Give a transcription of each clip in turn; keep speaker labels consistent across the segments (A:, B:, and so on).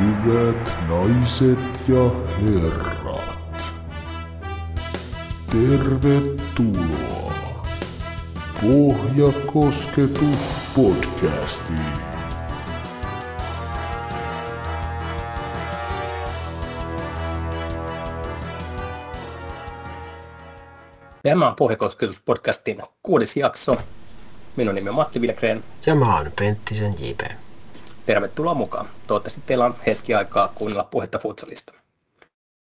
A: Hyvät naiset ja herrat, tervetuloa Pohjakosketus podcastiin.
B: Tämä on Pohjakosketus-podcastin kuudes jakso. Minun nimi on Matti Vilgren.
C: Ja mä oon Penttisen JP.
B: Tervetuloa mukaan. Toivottavasti teillä on hetki aikaa kuunnella puhetta futsalista.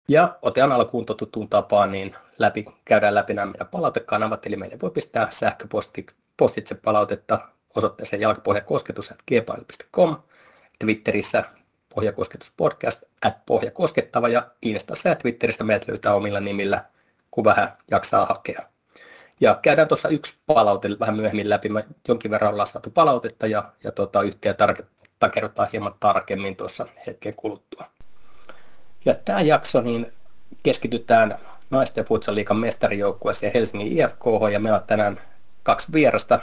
B: Ja otetaan alkuun totuttuun tapaan, niin läpi, käydään läpi nämä meidän palautekanavat, eli meille voi pistää sähköpostitse palautetta osoitteeseen jalkapohjakosketus.gmail.com, Twitterissä pohjakosketuspodcast, at pohjakoskettava ja Instassa ja Twitteristä meidät löytää omilla nimillä, kun vähän jaksaa hakea. Ja käydään tuossa yksi palaute vähän myöhemmin läpi. Me jonkin verran ollaan saatu palautetta ja, ja tota, yhtiö takerrotaan hieman tarkemmin tuossa hetken kuluttua. Ja tämä jakso niin keskitytään naisten ja futsal liikan mestarijoukkueeseen Helsingin IFK ja meillä on tänään kaksi vierasta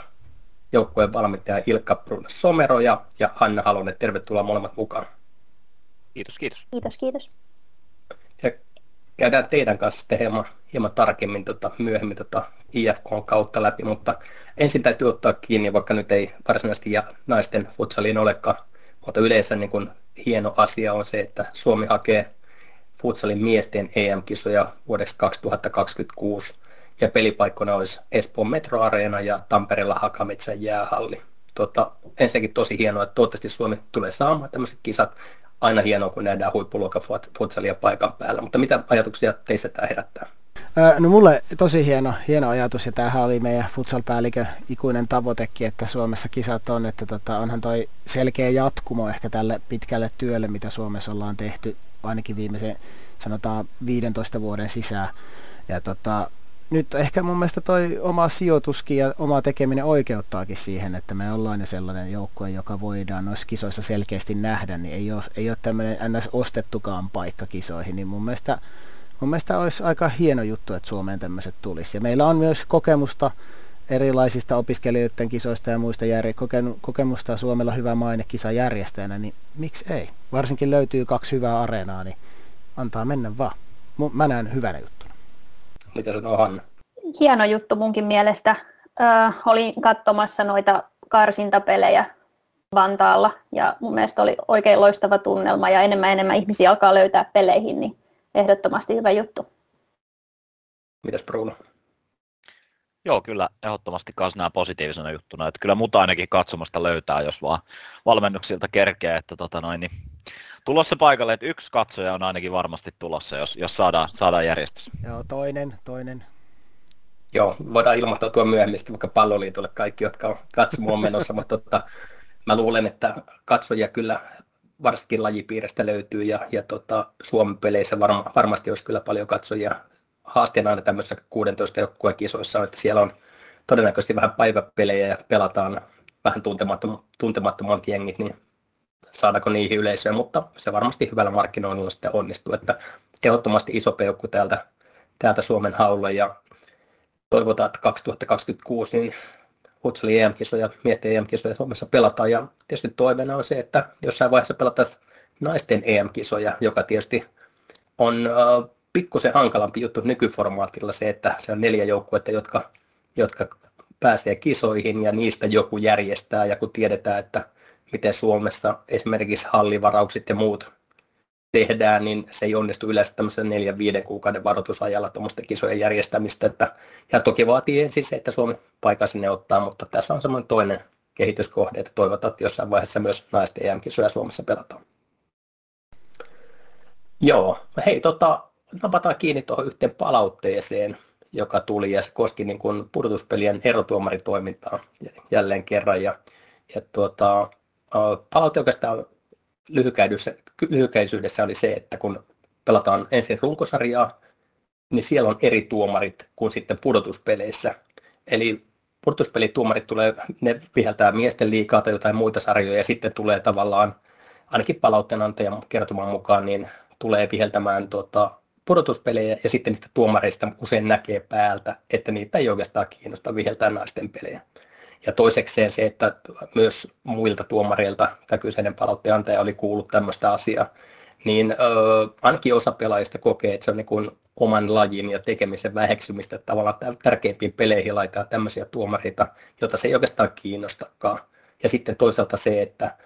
B: joukkueen valmentaja Ilkka Brun Somero ja, ja Anna Halonen. Tervetuloa molemmat mukaan.
D: Kiitos, kiitos.
E: Kiitos, kiitos.
B: Ja käydään teidän kanssa sitten hieman, hieman tarkemmin tota, myöhemmin tota IFK kautta läpi, mutta ensin täytyy ottaa kiinni, vaikka nyt ei varsinaisesti ja naisten futsaliin olekaan, mutta yleensä niin kuin hieno asia on se, että Suomi hakee futsalin miesten EM-kisoja vuodeksi 2026 ja pelipaikkona olisi Espoon metroareena ja Tampereella Hakametsän jäähalli. Tota, ensinnäkin tosi hienoa, että toivottavasti Suomi tulee saamaan tämmöiset kisat. Aina hienoa, kun nähdään huippuluokan futsalia paikan päällä, mutta mitä ajatuksia teissä tämä herättää?
C: No mulle tosi hieno, hieno ajatus ja tämähän oli meidän futsal-päällikön ikuinen tavoitekin, että Suomessa kisat on, että tota, onhan toi selkeä jatkumo ehkä tälle pitkälle työlle, mitä Suomessa ollaan tehty ainakin viimeisen sanotaan 15 vuoden sisään. Ja tota, nyt ehkä mun mielestä toi oma sijoituskin ja oma tekeminen oikeuttaakin siihen, että me ollaan jo sellainen joukkue, joka voidaan noissa kisoissa selkeästi nähdä, niin ei ole, ei ole tämmöinen ns. ostettukaan paikka kisoihin, niin mun mielestä, mun mielestä olisi aika hieno juttu, että Suomeen tämmöiset tulisi. Ja meillä on myös kokemusta erilaisista opiskelijoiden kisoista ja muista jär- kokemusta Suomella hyvä maine kisajärjestäjänä, niin miksi ei? Varsinkin löytyy kaksi hyvää areenaa, niin antaa mennä vaan. Mä näen hyvänä juttuna.
B: Mitä sanoo Hanna?
E: Hieno juttu munkin mielestä. Ö, olin katsomassa noita karsintapelejä Vantaalla ja mun mielestä oli oikein loistava tunnelma ja enemmän enemmän ihmisiä alkaa löytää peleihin, niin ehdottomasti hyvä juttu.
B: Mitäs Bruno?
D: Joo, kyllä ehdottomasti myös nämä positiivisena juttuna, että kyllä muuta ainakin katsomasta löytää, jos vaan valmennuksilta kerkeä, että tota noin, niin tulossa paikalle, että yksi katsoja on ainakin varmasti tulossa, jos, jos saadaan, saadaan järjestys.
C: Joo, toinen, toinen.
B: Joo, voidaan ilmoittautua myöhemmin vaikka palloliitolle kaikki, jotka on katsomaan menossa, mutta tota, mä luulen, että katsojia kyllä varsinkin lajipiiristä löytyy ja, ja tota, Suomen peleissä varma, varmasti olisi kyllä paljon katsojia. Haasteena aina tämmöisissä 16 joukkueen kisoissa on, että siellä on todennäköisesti vähän päiväpelejä ja pelataan vähän tuntemattomat, tuntemattomat jengit, niin saadaanko niihin yleisöä, mutta se varmasti hyvällä markkinoinnilla sitten onnistuu, että ehdottomasti iso peukku täältä, täältä Suomen haulle ja toivotaan, että 2026 niin Futsali EM-kisoja, miesten EM-kisoja Suomessa pelataan. Ja tietysti toiveena on se, että jossain vaiheessa pelataan naisten EM-kisoja, joka tietysti on pikkusen hankalampi juttu nykyformaatilla se, että se on neljä joukkuetta, jotka, jotka pääsee kisoihin ja niistä joku järjestää. Ja kun tiedetään, että miten Suomessa esimerkiksi hallivaraukset ja muut tehdään, niin se ei onnistu yleensä tämmöisen neljän viiden kuukauden varoitusajalla tuommoisten kisojen järjestämistä. Että, ja toki vaatii ensin se, että Suomi paikka sinne ottaa, mutta tässä on semmoinen toinen kehityskohde, että toivotaan, että jossain vaiheessa myös naisten EM-kisoja Suomessa pelataan. Joo, hei tota, napataan kiinni tuohon yhteen palautteeseen, joka tuli ja se koski niin kuin pudotuspelien erotuomaritoimintaa jälleen kerran. Ja, ja tuota, palaute oikeastaan lyhykäisyydessä oli se, että kun pelataan ensin runkosarjaa, niin siellä on eri tuomarit kuin sitten pudotuspeleissä. Eli pudotuspelituomarit tulee, ne viheltää miesten liikaa tai jotain muita sarjoja ja sitten tulee tavallaan, ainakin palautteenantajan kertoman mukaan, niin tulee viheltämään tuota, pudotuspelejä ja sitten niistä tuomareista usein näkee päältä, että niitä ei oikeastaan kiinnosta viheltää naisten pelejä. Ja toisekseen se, että myös muilta tuomareilta tämä kyseinen palautteenantaja oli kuullut tämmöistä asiaa, niin ö, ainakin osa pelaajista kokee, että se on niin kuin oman lajin ja tekemisen väheksymistä, että tavallaan tärkeimpiin peleihin laitetaan tämmöisiä tuomareita, joita se ei oikeastaan kiinnostakaan. Ja sitten toisaalta se, että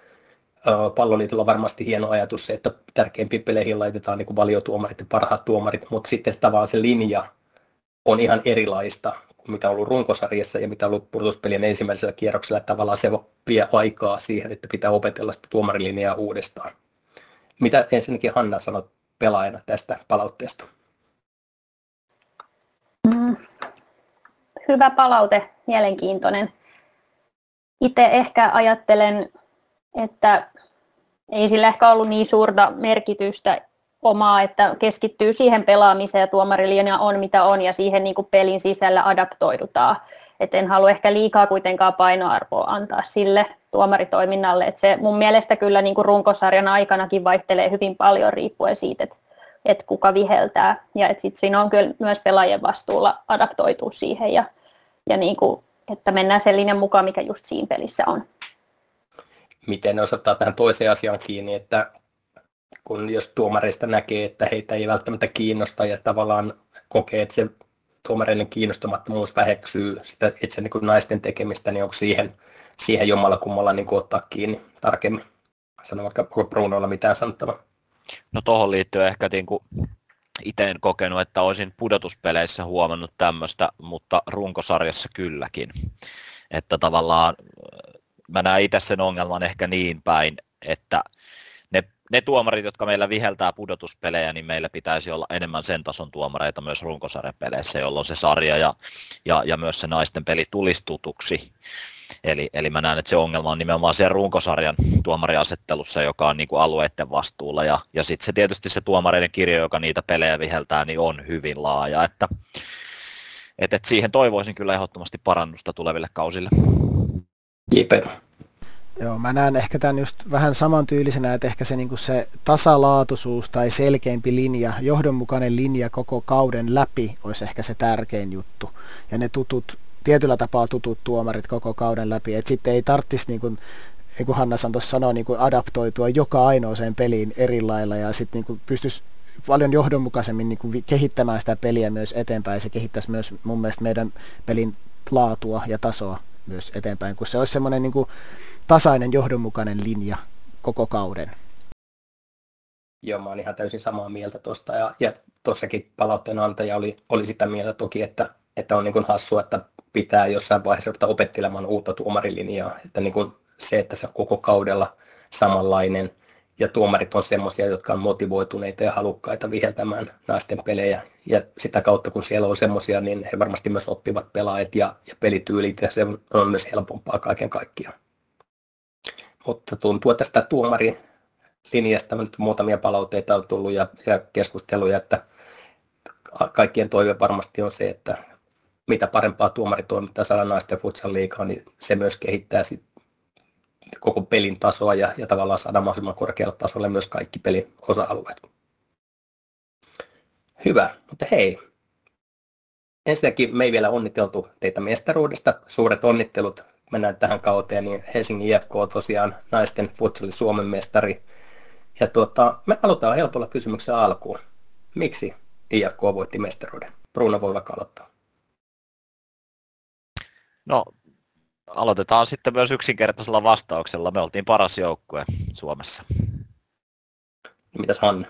B: palloliitolla on varmasti hieno ajatus se, että tärkeimpiin peleihin laitetaan niin valiotuomarit ja parhaat tuomarit, mutta sitten se tavallaan se linja on ihan erilaista mitä on ollut runkosarjassa ja mitä on ollut pudotuspelien ensimmäisellä kierroksella. Että tavallaan se vie aikaa siihen, että pitää opetella sitä tuomarilinjaa uudestaan. Mitä ensinnäkin Hanna sanoi pelaajana tästä palautteesta?
E: Mm, hyvä palaute, mielenkiintoinen. Itse ehkä ajattelen, että ei sillä ehkä ollut niin suurta merkitystä omaa, että keskittyy siihen pelaamiseen ja tuomarilinja on mitä on ja siihen niin kuin pelin sisällä adaptoidutaan. Et en halua ehkä liikaa kuitenkaan painoarvoa antaa sille tuomaritoiminnalle. Et se mun mielestä kyllä niin kuin runkosarjan aikanakin vaihtelee hyvin paljon riippuen siitä, että et kuka viheltää. Ja et sit siinä on kyllä myös pelaajien vastuulla adaptoitua siihen ja, ja niin kuin, että mennään sen linjan mukaan, mikä just siinä pelissä on.
B: Miten ne osoittaa tähän toiseen asiaan kiinni, että kun jos tuomareista näkee, että heitä ei välttämättä kiinnosta ja tavallaan kokee, että se tuomareiden kiinnostamattomuus väheksyy sitä itse niin kuin naisten tekemistä, niin onko siihen, siihen jommalla kummalla niin kuin ottaa kiinni tarkemmin? Sano vaikka Brunolla mitään sanottavaa.
D: No tuohon liittyy ehkä niin kuin itse en kokenut, että olisin pudotuspeleissä huomannut tämmöistä, mutta runkosarjassa kylläkin. Että tavallaan mä näen itse sen ongelman ehkä niin päin, että ne, tuomarit, jotka meillä viheltää pudotuspelejä, niin meillä pitäisi olla enemmän sen tason tuomareita myös runkosarjapeleissä, jolloin se sarja ja, ja, ja myös se naisten peli tulisi tutuksi. Eli, eli mä näen, että se ongelma on nimenomaan siellä runkosarjan tuomariasettelussa, joka on niin kuin alueiden vastuulla. Ja, ja sitten se tietysti se tuomareiden kirjo, joka niitä pelejä viheltää, niin on hyvin laaja. Että, et, et siihen toivoisin kyllä ehdottomasti parannusta tuleville kausille.
B: Jipe.
C: Joo, mä näen ehkä tämän just vähän samantyylisenä, että ehkä se, niin se tasalaatuisuus tai selkeämpi linja, johdonmukainen linja koko kauden läpi olisi ehkä se tärkein juttu. Ja ne tutut, tietyllä tapaa tutut tuomarit koko kauden läpi, että sitten ei tarvitsisi niin kuin, niin kuin Hanna Santos sanoi, niin kuin adaptoitua joka ainoaseen peliin eri lailla ja sitten niin pystyisi paljon johdonmukaisemmin niin kuin kehittämään sitä peliä myös eteenpäin. Se kehittäisi myös mun mielestä meidän pelin laatua ja tasoa myös eteenpäin, kun se olisi semmoinen niin kuin tasainen johdonmukainen linja koko kauden.
B: Joo, mä oon ihan täysin samaa mieltä tuosta ja, ja tuossakin palautteen antaja oli, oli sitä mieltä toki, että, että on niin kuin hassua, että pitää jossain vaiheessa ruveta opettelemaan uutta tuomarilinjaa, että niin kuin se, että se on koko kaudella samanlainen – ja tuomarit on semmoisia, jotka on motivoituneita ja halukkaita viheltämään naisten pelejä. Ja sitä kautta, kun siellä on semmoisia, niin he varmasti myös oppivat pelaajat ja, ja pelityylit, ja se on myös helpompaa kaiken kaikkiaan. Mutta tuntuu, tästä tuomari linjasta nyt muutamia palautteita on tullut ja, ja keskusteluja, että kaikkien toive varmasti on se, että mitä parempaa tuomaritoimintaa saadaan naisten futsal liikaa, niin se myös kehittää sit koko pelin tasoa ja, ja tavallaan saada mahdollisimman korkealle tasolle myös kaikki pelin osa-alueet. Hyvä, mutta hei. Ensinnäkin me ei vielä onniteltu teitä mestaruudesta. Suuret onnittelut mennään tähän kauteen, niin Helsingin IFK on tosiaan naisten futsali Suomen mestari. Ja tuota, me aloitetaan helpolla kysymyksen alkuun. Miksi IFK voitti mestaruuden? Bruno voi vaikka aloittaa.
D: No aloitetaan sitten myös yksinkertaisella vastauksella. Me oltiin paras joukkue Suomessa.
B: Mitäs Hanna?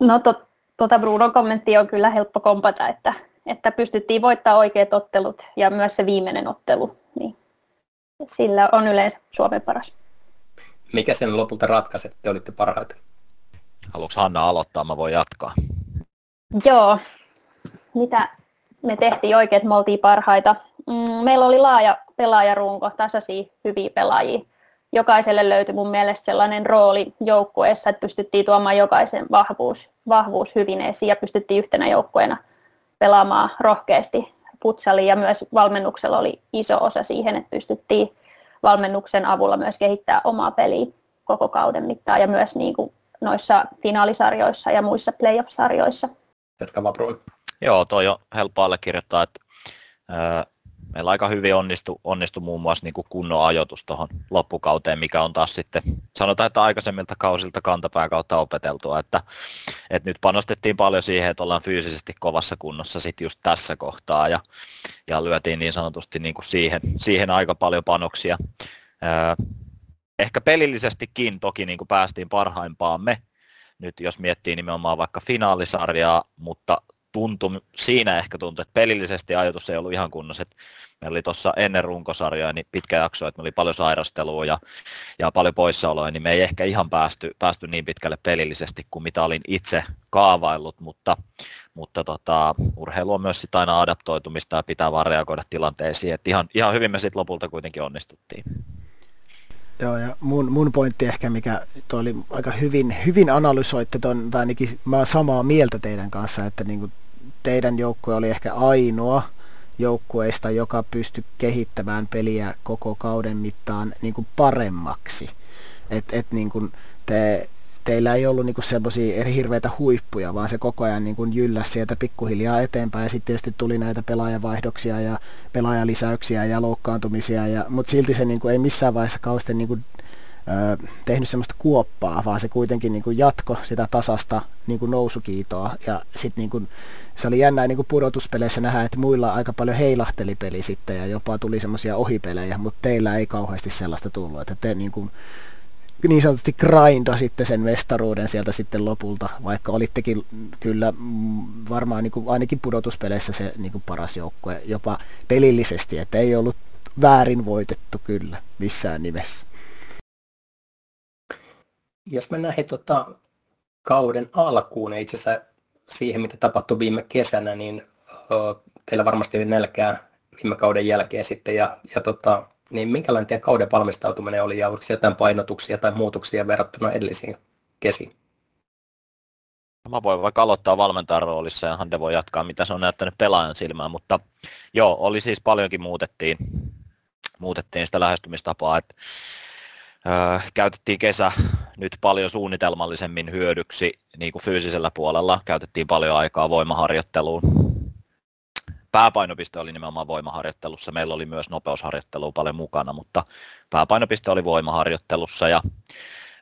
E: No to, tuota Brunon kommentti on kyllä helppo kompata, että, että pystyttiin voittaa oikeat ottelut ja myös se viimeinen ottelu, niin sillä on yleensä Suomen paras.
B: Mikä sen lopulta ratkaisi, että te olitte parhaita?
D: Haluatko Hanna aloittaa? Mä voin jatkaa.
E: Joo. Mitä me tehtiin oikein, että me oltiin parhaita. Mm, meillä oli laaja pelaajarunko, tasaisia hyviä pelaajia. Jokaiselle löytyi mun mielestä sellainen rooli joukkueessa, että pystyttiin tuomaan jokaisen vahvuus, vahvuus hyvin esiin ja pystyttiin yhtenä joukkueena pelaamaan rohkeasti futsaliin ja myös valmennuksella oli iso osa siihen, että pystyttiin valmennuksen avulla myös kehittää omaa peliä koko kauden mittaan ja myös niin kuin noissa finaalisarjoissa ja muissa playoff-sarjoissa.
B: Jatka
D: Joo, toi on helppo allekirjoittaa, että meillä aika hyvin onnistui, onnistui muun muassa niin kuin kunnon ajoitus tuohon loppukauteen, mikä on taas sitten, sanotaan, että aikaisemmilta kausilta kantapää kautta opeteltua, että, että nyt panostettiin paljon siihen, että ollaan fyysisesti kovassa kunnossa sitten just tässä kohtaa ja, ja lyötiin niin sanotusti niin kuin siihen, siihen aika paljon panoksia. Ehkä pelillisestikin toki niin kuin päästiin parhaimpaamme, nyt jos miettii nimenomaan vaikka finaalisarjaa, mutta tuntui, siinä ehkä tuntui, että pelillisesti ajatus ei ollut ihan kunnossa. Meillä oli tuossa ennen runkosarjaa niin pitkä jakso, että me oli paljon sairastelua ja, ja paljon poissaoloja, niin me ei ehkä ihan päästy, päästy niin pitkälle pelillisesti kuin mitä olin itse kaavaillut, mutta, mutta tota, urheilu on myös sitä aina adaptoitumista ja pitää vaan reagoida tilanteisiin, että ihan, ihan hyvin me sitten lopulta kuitenkin onnistuttiin.
C: Joo, ja mun, mun pointti ehkä, mikä oli aika hyvin, hyvin analysoitte ton, tai ainakin mä samaa mieltä teidän kanssa, että niin kuin teidän joukkue oli ehkä ainoa joukkueista, joka pystyi kehittämään peliä koko kauden mittaan niin kuin paremmaksi. Et, et niin kuin te, teillä ei ollut niin semmoisia hirveitä huippuja, vaan se koko ajan niin jylläsi sieltä pikkuhiljaa eteenpäin. Ja sitten tietysti tuli näitä pelaajavaihdoksia ja pelaajalisäyksiä ja loukkaantumisia, ja, mutta silti se niin kuin, ei missään vaiheessa kausten niin kuin, tehnyt semmoista kuoppaa, vaan se kuitenkin niin kuin jatko sitä tasasta niin kuin nousukiitoa. Ja sitten niin kuin, se oli jännää niin kuin pudotuspeleissä nähdä, että muilla aika paljon heilahteli peli sitten ja jopa tuli semmoisia ohipelejä, mutta teillä ei kauheasti sellaista tullut. Että te niin, kuin, niin sanotusti grinda sitten sen mestaruuden sieltä sitten lopulta, vaikka olittekin kyllä varmaan niin kuin, ainakin pudotuspeleissä se niin kuin paras joukkue jopa pelillisesti, että ei ollut väärin voitettu kyllä missään nimessä.
B: Jos mennään he, tota, kauden alkuun ja itse asiassa siihen, mitä tapahtui viime kesänä, niin ö, teillä varmasti oli nälkää viime kauden jälkeen sitten. Ja, ja tota, niin minkälainen teidän kauden valmistautuminen oli ja oliko jotain painotuksia tai muutoksia verrattuna edellisiin kesiin?
D: No, mä voin vaikka aloittaa valmentajan roolissa ja Hande voi jatkaa, mitä se on näyttänyt pelaajan silmään, mutta joo, oli siis paljonkin muutettiin, muutettiin sitä lähestymistapaa, että käytettiin kesä nyt paljon suunnitelmallisemmin hyödyksi niin kuin fyysisellä puolella. Käytettiin paljon aikaa voimaharjoitteluun. Pääpainopiste oli nimenomaan voimaharjoittelussa. Meillä oli myös nopeusharjoittelua paljon mukana, mutta pääpainopiste oli voimaharjoittelussa. Ja,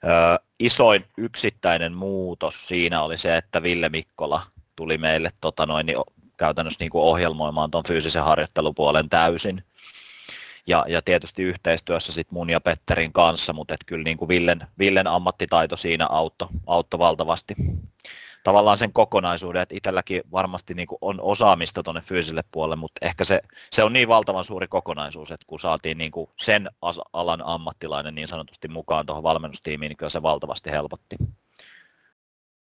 D: ö, isoin yksittäinen muutos siinä oli se, että Ville Mikkola tuli meille tota noin, niin käytännössä niin kuin ohjelmoimaan tuon fyysisen harjoittelupuolen täysin ja, ja tietysti yhteistyössä sit mun ja Petterin kanssa, mutta et kyllä niin kuin Villen, Villen ammattitaito siinä auttoi autto valtavasti. Tavallaan sen kokonaisuuden, että itselläkin varmasti niin kuin on osaamista tuonne fyysiselle puolelle, mutta ehkä se, se on niin valtavan suuri kokonaisuus, että kun saatiin niin kuin sen alan ammattilainen niin sanotusti mukaan tuohon valmennustiimiin, niin kyllä se valtavasti helpotti.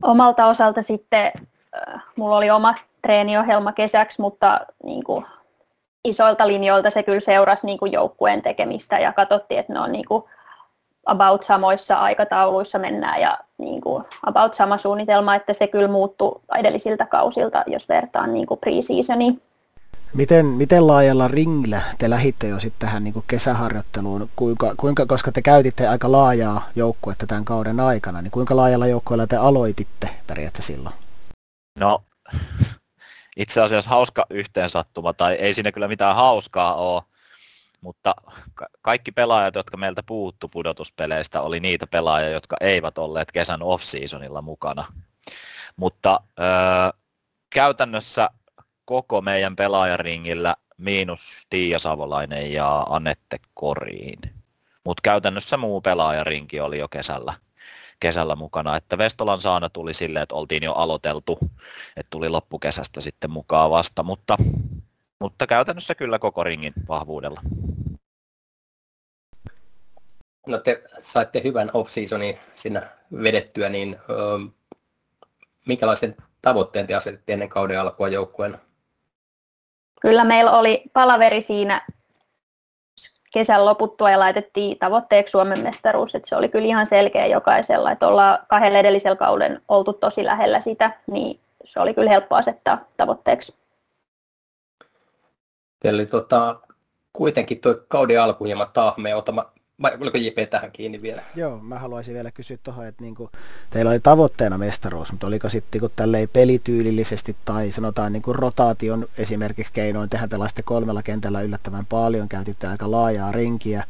E: Omalta osalta sitten äh, mulla oli oma treeniohjelma kesäksi, mutta niin kuin isoilta linjoilta se kyllä seurasi niin kuin joukkueen tekemistä ja katsottiin, että ne on niin kuin about samoissa aikatauluissa mennään ja niin kuin about sama suunnitelma, että se kyllä muuttui edellisiltä kausilta, jos vertaan niin kuin pre-seasoniin.
C: Miten, miten laajalla ringillä te lähditte jo sitten tähän niin kuin kesäharjoitteluun, kuinka, kuinka, koska te käytitte aika laajaa joukkuetta tämän kauden aikana, niin kuinka laajalla joukkueella te aloititte periaatteessa silloin?
D: No itse asiassa hauska yhteensattuma, tai ei siinä kyllä mitään hauskaa ole, mutta kaikki pelaajat, jotka meiltä puuttu pudotuspeleistä, oli niitä pelaajia, jotka eivät olleet kesän off-seasonilla mukana. Mutta öö, käytännössä koko meidän pelaajaringillä miinus Tiia Savolainen ja Anette Koriin. Mutta käytännössä muu pelaajarinki oli jo kesällä kesällä mukana. Että Vestolan saana tuli silleen, että oltiin jo aloiteltu, että tuli loppukesästä sitten mukaan vasta, mutta, mutta käytännössä kyllä koko ringin vahvuudella.
B: No te saitte hyvän off-seasonin siinä vedettyä, niin öö, minkälaisen tavoitteen te asetitte ennen kauden alkua joukkueena?
E: Kyllä meillä oli palaveri siinä kesän loputtua ja laitettiin tavoitteeksi Suomen mestaruus. Että se oli kyllä ihan selkeä jokaisella, että ollaan kahdella edellisellä kauden oltu tosi lähellä sitä, niin se oli kyllä helppo asettaa tavoitteeksi.
B: Eli tota, kuitenkin tuo kauden alku hieman tahmea. Otama vai oliko JP tähän kiinni vielä?
C: Joo, mä haluaisin vielä kysyä tuohon, että niinku, teillä oli tavoitteena mestaruus, mutta oliko sitten niinku tälleen pelityylillisesti tai sanotaan niinku rotaation esimerkiksi keinoin, tehän pelasitte kolmella kentällä yllättävän paljon, käytitte aika laajaa rinkiä,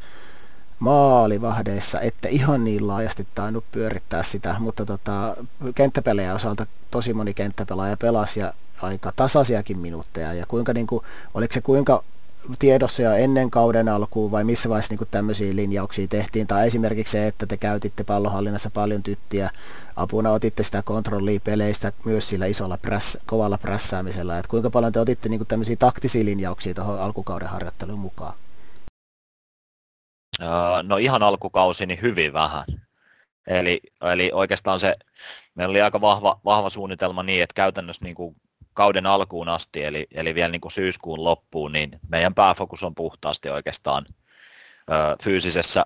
C: maalivahdeissa, että ihan niin laajasti tainnut pyörittää sitä, mutta tota, kenttäpelejä osalta tosi moni kenttäpelaaja pelasi ja aika tasaisiakin minuutteja. Ja kuinka, niin kuin, oliko se kuinka tiedossa jo ennen kauden alkuun vai missä vaiheessa niin tämmöisiä linjauksia tehtiin, tai esimerkiksi se, että te käytitte pallohallinnassa paljon tyttiä, apuna otitte sitä kontrollia peleistä myös sillä isolla präss, kovalla prässäämisellä, että kuinka paljon te otitte niin tämmöisiä taktisia linjauksia tuohon alkukauden harjoitteluun mukaan?
D: No ihan alkukausi niin hyvin vähän. Eli, eli oikeastaan se, meillä oli aika vahva, vahva suunnitelma niin, että käytännössä niin kuin kauden alkuun asti, eli, eli vielä niin kuin syyskuun loppuun, niin meidän pääfokus on puhtaasti oikeastaan ö, fyysisessä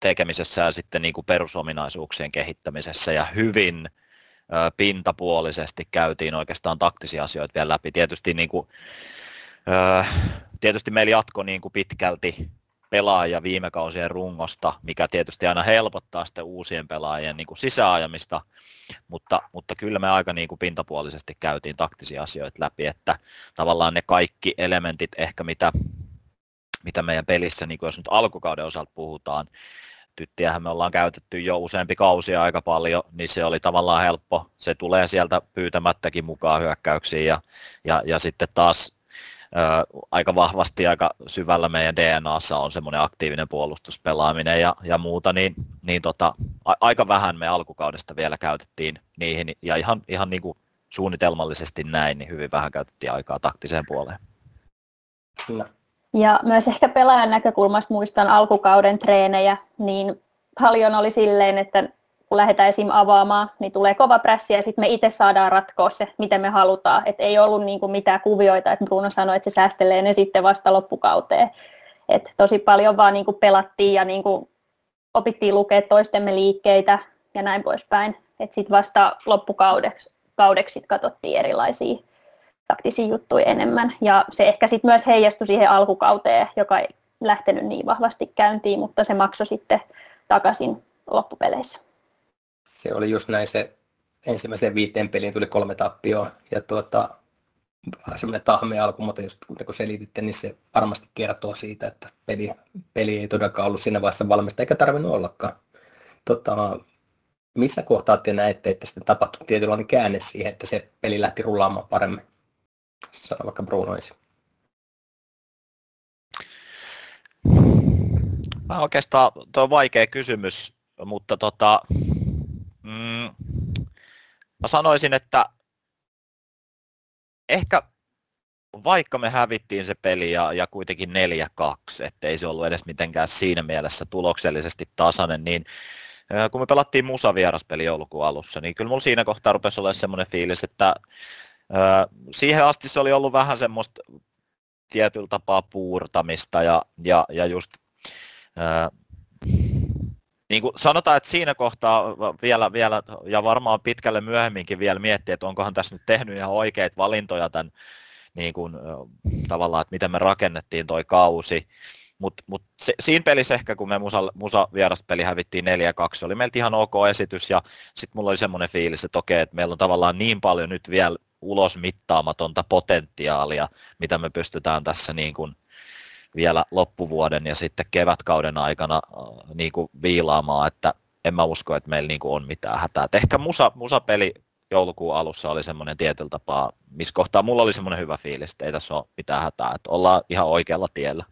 D: tekemisessä ja sitten niin kuin perusominaisuuksien kehittämisessä ja hyvin ö, pintapuolisesti käytiin oikeastaan taktisia asioita vielä läpi. Tietysti, niin kuin, ö, tietysti meillä jatko niin kuin pitkälti pelaajia viime kausien rungosta, mikä tietysti aina helpottaa sitten uusien pelaajien niin kuin sisäajamista, mutta, mutta kyllä me aika niin kuin pintapuolisesti käytiin taktisia asioita läpi, että tavallaan ne kaikki elementit ehkä mitä, mitä meidän pelissä, niin kuin jos nyt alkukauden osalta puhutaan, tyttiähän me ollaan käytetty jo useampi kausia aika paljon, niin se oli tavallaan helppo. Se tulee sieltä pyytämättäkin mukaan hyökkäyksiin ja, ja, ja sitten taas aika vahvasti, aika syvällä meidän DNAssa on semmoinen aktiivinen puolustuspelaaminen ja, ja muuta, niin, niin tota, a, aika vähän me alkukaudesta vielä käytettiin niihin ja ihan, ihan niin kuin suunnitelmallisesti näin, niin hyvin vähän käytettiin aikaa taktiseen puoleen.
E: Kyllä. Ja myös ehkä pelaajan näkökulmasta muistan alkukauden treenejä, niin paljon oli silleen, että kun lähdetään esim. avaamaan, niin tulee kova prässi ja sitten me itse saadaan ratkoa se, miten me halutaan. Et ei ollut niinku mitään kuvioita, että Bruno sanoi, että se säästelee ne sitten vasta loppukauteen. Et tosi paljon vaan niinku pelattiin ja niinku opittiin lukea toistemme liikkeitä ja näin poispäin. Sitten vasta loppukaudeksi kaudeksi sit katsottiin erilaisia taktisia juttuja enemmän. Ja se ehkä sitten myös heijastui siihen alkukauteen, joka ei lähtenyt niin vahvasti käyntiin, mutta se maksoi sitten takaisin loppupeleissä
B: se oli just näin se ensimmäiseen viiteen peliin tuli kolme tappioa ja tuota, semmoinen tahme alku, mutta just kun selititte, niin se varmasti kertoo siitä, että peli, peli ei todellakaan ollut siinä vaiheessa valmista eikä tarvinnut ollakaan. Tota, missä kohtaa te näette, että sitten tapahtui tietynlainen käänne siihen, että se peli lähti rullaamaan paremmin? Sano vaikka Bruno ensin.
D: Mä oikeastaan, tuo on vaikea kysymys, mutta tota, Mm, mä sanoisin, että ehkä vaikka me hävittiin se peli ja, ja kuitenkin 4-2, ettei se ollut edes mitenkään siinä mielessä tuloksellisesti tasainen, niin kun me pelattiin Musa vieraspeli joulukuun alussa, niin kyllä mulla siinä kohtaa rupesi olemaan semmoinen fiilis, että siihen asti se oli ollut vähän semmoista tietyllä tapaa puurtamista ja, ja, ja just niin kuin sanotaan, että siinä kohtaa vielä, vielä, ja varmaan pitkälle myöhemminkin vielä miettiä, että onkohan tässä nyt tehnyt ihan oikeita valintoja tämän, niin kuin, tavallaan, että miten me rakennettiin toi kausi. Mutta mut siinä pelissä ehkä, kun me Musa, Musa vieraspeli hävittiin 4-2, se oli meiltä ihan ok esitys, ja sitten mulla oli semmoinen fiilis, että okei, että meillä on tavallaan niin paljon nyt vielä ulos mittaamatonta potentiaalia, mitä me pystytään tässä niin kuin vielä loppuvuoden ja sitten kevätkauden aikana äh, niin kuin viilaamaan, että en mä usko, että meillä niin kuin on mitään hätää. Et ehkä musa, musapeli joulukuun alussa oli semmoinen tietyllä tapaa, missä kohtaa mulla oli semmoinen hyvä fiilis, että ei tässä ole mitään hätää, että ollaan ihan oikealla tiellä.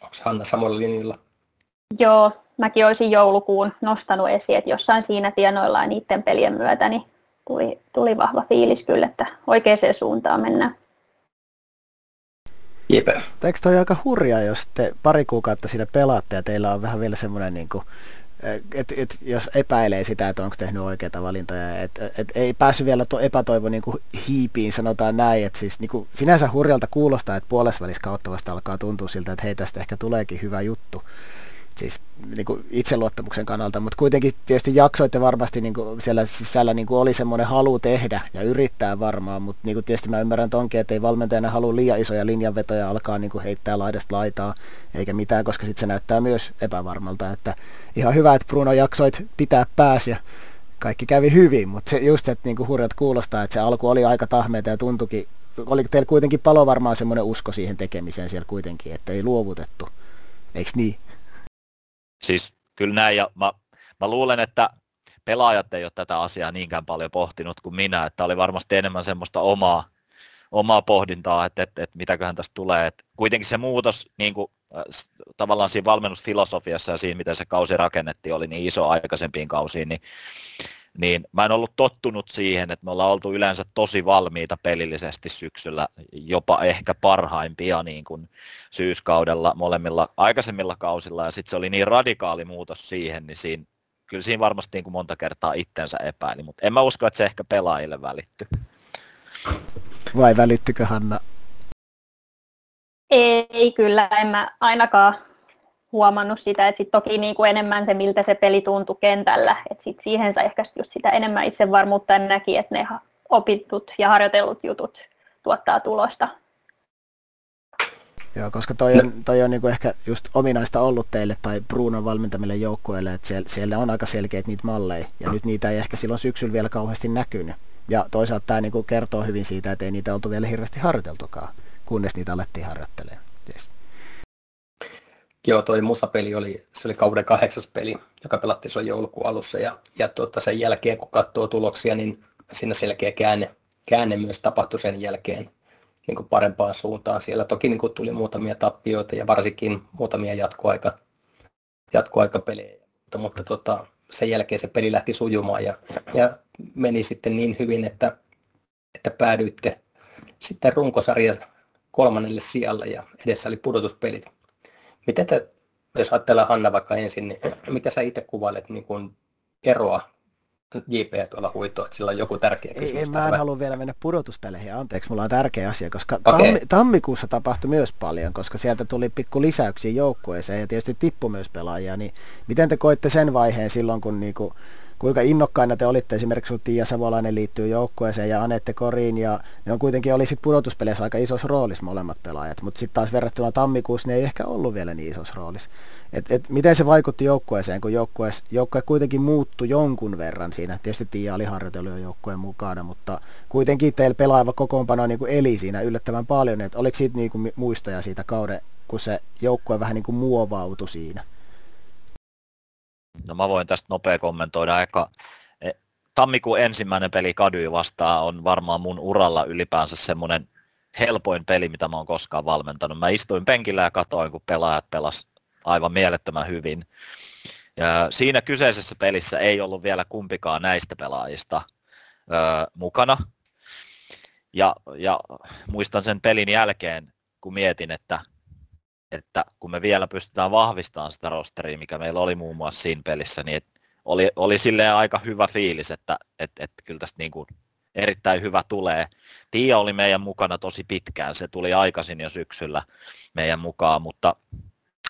B: Onko Hanna samalla linjalla?
E: Joo, mäkin olisin joulukuun nostanut esiin, että jossain siinä tienoillaan niiden pelien myötä, niin tuli, tuli vahva fiilis kyllä, että oikeaan suuntaan mennään.
B: Jepä.
C: Eikö toi aika hurjaa, jos te pari kuukautta siinä pelaatte ja teillä on vähän vielä semmoinen niin kuin, et, et, jos epäilee sitä, että onko tehnyt oikeita valintoja, että et, ei päässyt vielä tuo epätoivo niin kuin hiipiin, sanotaan näin, että siis niin kuin, sinänsä hurjalta kuulostaa, että puolesvälis kautta vasta alkaa tuntua siltä, että hei tästä ehkä tuleekin hyvä juttu. Siis niin kuin itseluottamuksen kannalta, mutta kuitenkin tietysti jaksoitte varmasti niin kuin siellä sisällä niin kuin oli semmoinen halu tehdä ja yrittää varmaan, mutta niin kuin tietysti mä ymmärrän tonkin, että ei valmentajana halua liian isoja linjanvetoja alkaa niin kuin heittää laidasta laitaa eikä mitään, koska sitten se näyttää myös epävarmalta, että ihan hyvä, että Bruno jaksoit pitää pääs ja kaikki kävi hyvin, mutta se just, että niin kuin hurjat kuulostaa, että se alku oli aika tahmeita ja tuntukin, oli teillä kuitenkin palo varmaan semmoinen usko siihen tekemiseen siellä kuitenkin, että ei luovutettu, eikö niin?
D: Siis kyllä näin, ja mä, mä luulen, että pelaajat ei ole tätä asiaa niinkään paljon pohtinut kuin minä, että oli varmasti enemmän semmoista omaa, omaa pohdintaa, että, että, että mitäköhän tästä tulee. Että kuitenkin se muutos niin kuin, äh, tavallaan siinä valmennusfilosofiassa ja siinä, miten se kausi rakennettiin, oli niin iso aikaisempiin kausiin, niin niin mä en ollut tottunut siihen, että me ollaan oltu yleensä tosi valmiita pelillisesti syksyllä, jopa ehkä parhaimpia niin kuin syyskaudella molemmilla aikaisemmilla kausilla, ja sitten se oli niin radikaali muutos siihen, niin siinä, kyllä siinä varmasti niin kuin monta kertaa itsensä epäili, mutta en mä usko, että se ehkä pelaajille välitty.
C: Vai välittykö Hanna?
E: Ei, kyllä, en mä ainakaan huomannut sitä, että sit toki niin kuin enemmän se, miltä se peli tuntui kentällä, että sit siihen sai ehkä just sitä enemmän itsevarmuutta ja näki, että ne opitut ja harjoitellut jutut tuottaa tulosta.
C: Joo, koska toi on, toi on niinku ehkä just ominaista ollut teille tai Brunon valmentamille joukkueille, että siellä, siellä on aika selkeät niitä malleja, ja nyt niitä ei ehkä silloin syksyllä vielä kauheasti näkynyt. Ja toisaalta tämä niinku kertoo hyvin siitä, että ei niitä oltu vielä hirveästi harjoiteltukaan, kunnes niitä alettiin harjoittelemaan. Yes.
B: Joo, toi musapeli oli, se oli kauden kahdeksas peli, joka pelattiin silloin joulukuun alussa ja, ja tuota, sen jälkeen kun katsoo tuloksia, niin siinä selkeä käänne, käänne myös tapahtui sen jälkeen niin kuin parempaan suuntaan. Siellä toki niin kuin tuli muutamia tappioita ja varsinkin muutamia jatkoaika, jatkoaikapelejä, mutta, mutta tota, sen jälkeen se peli lähti sujumaan ja, ja meni sitten niin hyvin, että, että päädyitte sitten runkosarjan kolmannelle sijalle ja edessä oli pudotuspelit. Miten te, jos ajatellaan Hanna vaikka ensin, niin mitä sä itse kuvailet niin kuin eroa JP tuolla huitoa, että sillä on joku tärkeä kysymys.
C: Ei, mä en halua vielä mennä pudotuspeleihin, anteeksi, mulla on tärkeä asia, koska okay. tammi, tammikuussa tapahtui myös paljon, koska sieltä tuli pikku lisäyksiä joukkueeseen ja tietysti tippui myös pelaajia, niin miten te koitte sen vaiheen silloin, kun niinku, kuinka innokkaina te olitte, esimerkiksi kun Tiia Savolainen liittyy joukkueeseen ja Anette Koriin, ja ne on kuitenkin oli sitten pudotuspeleissä aika isossa roolissa molemmat pelaajat, mutta sitten taas verrattuna tammikuussa ne ei ehkä ollut vielä niin isossa roolissa. Et, et, miten se vaikutti joukkueeseen, kun joukkue, joukkue kuitenkin muuttui jonkun verran siinä, tietysti Tiia oli harjoitellut jo joukkueen mukana, mutta kuitenkin teillä pelaava kokoonpano niin kuin eli siinä yllättävän paljon, että oliko siitä niin kuin muistoja siitä kauden, kun se joukkue vähän niin kuin muovautui siinä?
D: No mä voin tästä nopea kommentoida. Eka, e, tammikuun ensimmäinen peli Kady vastaan on varmaan mun uralla ylipäänsä semmoinen helpoin peli, mitä mä oon koskaan valmentanut. Mä istuin penkillä ja katoin, kun pelaajat pelas aivan mielettömän hyvin. Ja siinä kyseisessä pelissä ei ollut vielä kumpikaan näistä pelaajista ö, mukana. Ja, ja muistan sen pelin jälkeen, kun mietin, että että kun me vielä pystytään vahvistamaan sitä rosteria, mikä meillä oli muun muassa siinä pelissä, niin oli, oli silleen aika hyvä fiilis, että et, et kyllä tästä niin kuin erittäin hyvä tulee. Tiia oli meidän mukana tosi pitkään, se tuli aikaisin jo syksyllä meidän mukaan, mutta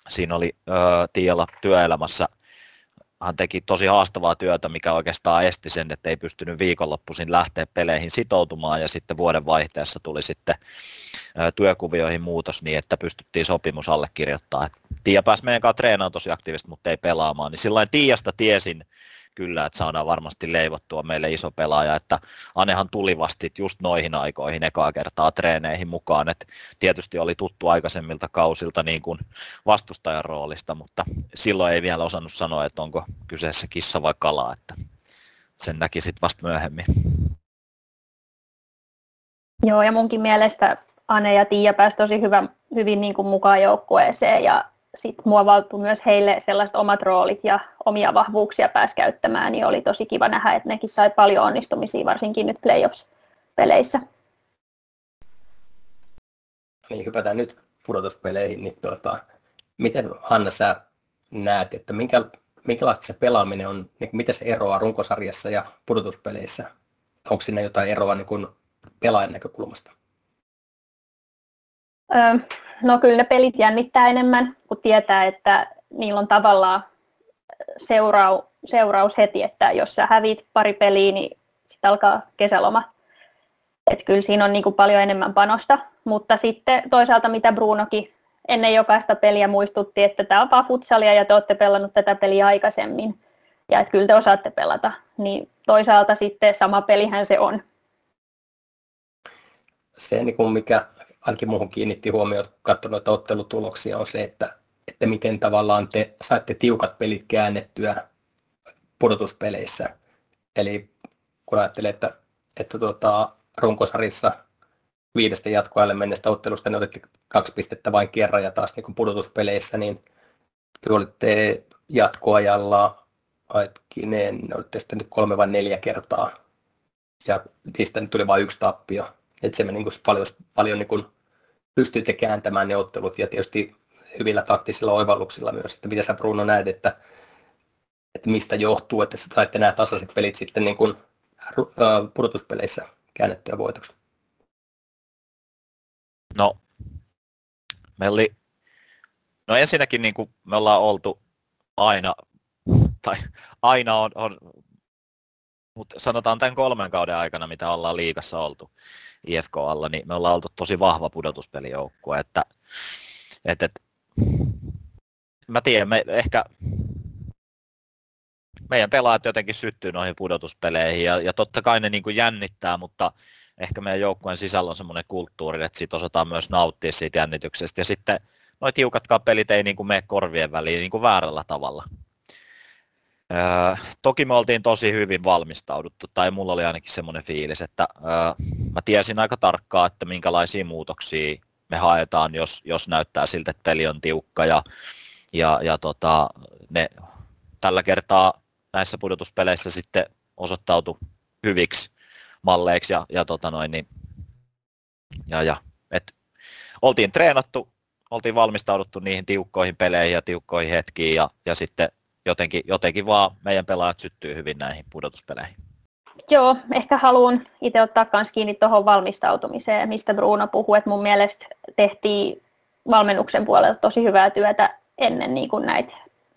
D: siinä oli ö, Tialla työelämässä hän teki tosi haastavaa työtä, mikä oikeastaan esti sen, että ei pystynyt viikonloppuisin lähteä peleihin sitoutumaan ja sitten vuoden vaihteessa tuli sitten työkuvioihin muutos niin, että pystyttiin sopimus allekirjoittaa. Tiia pääsi meidän kanssa treenaamaan tosi aktiivisesti, mutta ei pelaamaan, niin silloin Tiiasta tiesin, kyllä, että saadaan varmasti leivottua meille iso pelaaja, että Anehan tuli vasti just noihin aikoihin ekaa kertaa treeneihin mukaan, että tietysti oli tuttu aikaisemmilta kausilta niin kuin vastustajan roolista, mutta silloin ei vielä osannut sanoa, että onko kyseessä kissa vai kala, että sen näki sitten vasta myöhemmin.
E: Joo, ja munkin mielestä Ane ja Tiia pääsi tosi hyvä, hyvin niin kuin mukaan joukkueeseen ja sitten muovautui myös heille sellaiset omat roolit ja omia vahvuuksia pääsi käyttämään, niin oli tosi kiva nähdä, että nekin sai paljon onnistumisia, varsinkin nyt playoffs-peleissä.
B: Niin, hypätään nyt pudotuspeleihin, niin tuota, miten Hanna sä näet, että minkä, minkälaista se pelaaminen on, niin miten se eroaa runkosarjassa ja pudotuspeleissä? Onko siinä jotain eroa niin kuin pelaajan näkökulmasta?
E: No kyllä ne pelit jännittää enemmän, kun tietää, että niillä on tavallaan seurau, seuraus heti, että jos sä hävit pari peliä, niin sitten alkaa kesäloma. Et kyllä siinä on niin kuin paljon enemmän panosta, mutta sitten toisaalta mitä Brunokin ennen jokaista peliä muistutti, että tämä on vaan futsalia ja te olette pelannut tätä peliä aikaisemmin ja että kyllä te osaatte pelata, niin toisaalta sitten sama pelihän se on.
B: Se, niin mikä ainakin muuhun kiinnitti huomioon, kun katsoin noita ottelutuloksia, on se, että, että miten tavallaan te saitte tiukat pelit käännettyä pudotuspeleissä. Eli kun ajattelee, että, että tuota, runkosarissa viidestä jatkoajalle mennestä ottelusta, niin otitte kaksi pistettä vain kerran ja taas niin pudotuspeleissä, niin te olitte jatkoajalla hetkinen, olitte sitten nyt kolme vai neljä kertaa ja niistä nyt tuli vain yksi tappio. Että se me niin paljon, paljon niin pystyitte kääntämään ne ottelut ja tietysti hyvillä taktisilla oivalluksilla myös, että mitä sä Bruno näet, että, että mistä johtuu, että sä saitte nämä tasaiset pelit sitten niin kuin, pudotuspeleissä käännettyä voitoksi?
D: No, meillä oli, no ensinnäkin niin kuin me ollaan oltu aina, tai aina on, on mutta sanotaan tämän kolmen kauden aikana, mitä ollaan liikassa oltu IFK alla, niin me ollaan oltu tosi vahva pudotuspelijoukkue, että, että, että mä tiedän, me ehkä meidän pelaajat jotenkin syttyy noihin pudotuspeleihin ja, ja totta kai ne niin kuin jännittää, mutta ehkä meidän joukkueen sisällä on semmoinen kulttuuri, että siitä osataan myös nauttia siitä jännityksestä ja sitten noin tiukat pelit ei niin kuin mene korvien väliin niin kuin väärällä tavalla. Toki me oltiin tosi hyvin valmistauduttu, tai mulla oli ainakin semmoinen fiilis, että öö, mä tiesin aika tarkkaan, että minkälaisia muutoksia me haetaan, jos, jos näyttää siltä, että peli on tiukka, ja, ja, ja tota, ne tällä kertaa näissä pudotuspeleissä sitten osoittautui hyviksi malleiksi, ja, ja, tota noin, niin, ja, ja et, oltiin treenattu, oltiin valmistauduttu niihin tiukkoihin peleihin ja tiukkoihin hetkiin, ja, ja sitten jotenkin, jotenkin vaan meidän pelaajat syttyy hyvin näihin pudotuspeleihin.
E: Joo, ehkä haluan itse ottaa myös kiinni tuohon valmistautumiseen, mistä Bruno puhui, että mun mielestä tehtiin valmennuksen puolelta tosi hyvää työtä ennen niin kuin näitä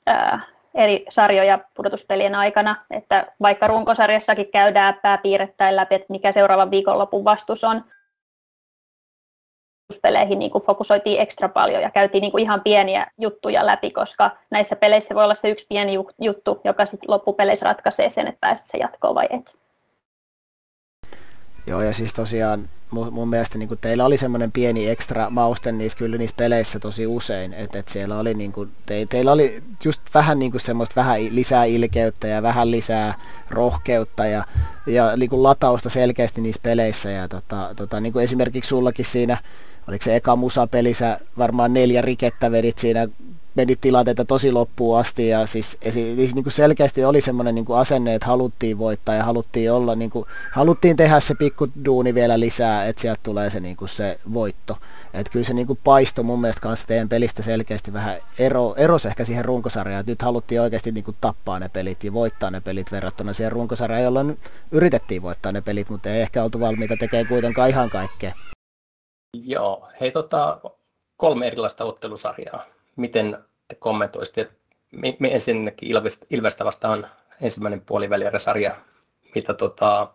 E: ää, eri sarjoja pudotuspelien aikana, että vaikka runkosarjassakin käydään pääpiirrettäin läpi, että mikä seuraavan viikonlopun vastus on, peleihin niin kuin fokusoitiin ekstra paljon ja käytiin niin kuin ihan pieniä juttuja läpi, koska näissä peleissä voi olla se yksi pieni juttu, joka sitten loppupeleissä ratkaisee sen, että pääset se jatkoon vai et.
C: Joo, ja siis tosiaan mun, mun mielestä niin kuin teillä oli semmoinen pieni ekstra mausten niissä, kyllä niissä peleissä tosi usein, että et siellä oli niin kuin, te, teillä oli just vähän niin kuin semmoista vähän lisää ilkeyttä ja vähän lisää rohkeutta ja, ja niin kuin latausta selkeästi niissä peleissä ja tota, tota, niin kuin esimerkiksi sullakin siinä oliko se eka musapeli, sä varmaan neljä rikettä vedit siinä, vedit tilanteita tosi loppuun asti ja siis, siis niin kuin selkeästi oli semmoinen niin asenne, että haluttiin voittaa ja haluttiin olla, niin kuin, haluttiin tehdä se pikku duuni vielä lisää, että sieltä tulee se, niin kuin se voitto. Että kyllä se niin kuin paisto mun mielestä kanssa teidän pelistä selkeästi vähän ero, eros ehkä siihen runkosarjaan, että nyt haluttiin oikeasti niin kuin tappaa ne pelit ja voittaa ne pelit verrattuna siihen runkosarjaan, jolloin yritettiin voittaa ne pelit, mutta ei ehkä oltu valmiita tekemään kuitenkaan ihan kaikkea.
B: Joo, hei tota, kolme erilaista ottelusarjaa. Miten te kommentoisitte, että me, me ensinnäkin Ilvestä, Ilvestä vastaan ensimmäinen puolivälierä-sarja, mitä tota,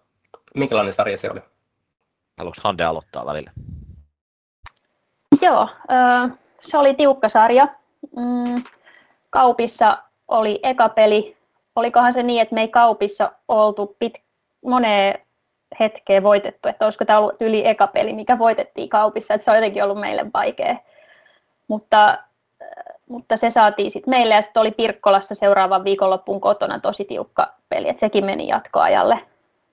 B: minkälainen sarja se oli?
D: Haluatko Hande aloittaa välillä?
E: Joo, se oli tiukka sarja. Mm, kaupissa oli eka peli. Olikohan se niin, että me ei kaupissa oltu pit, moneen hetkeä voitettu, että olisiko tämä ollut yli eka peli, mikä voitettiin kaupissa, että se on jotenkin ollut meille vaikea. Mutta, äh, mutta se saatiin sitten meille ja sitten oli Pirkkolassa seuraavan viikonloppuun kotona tosi tiukka peli, että sekin meni jatkoajalle.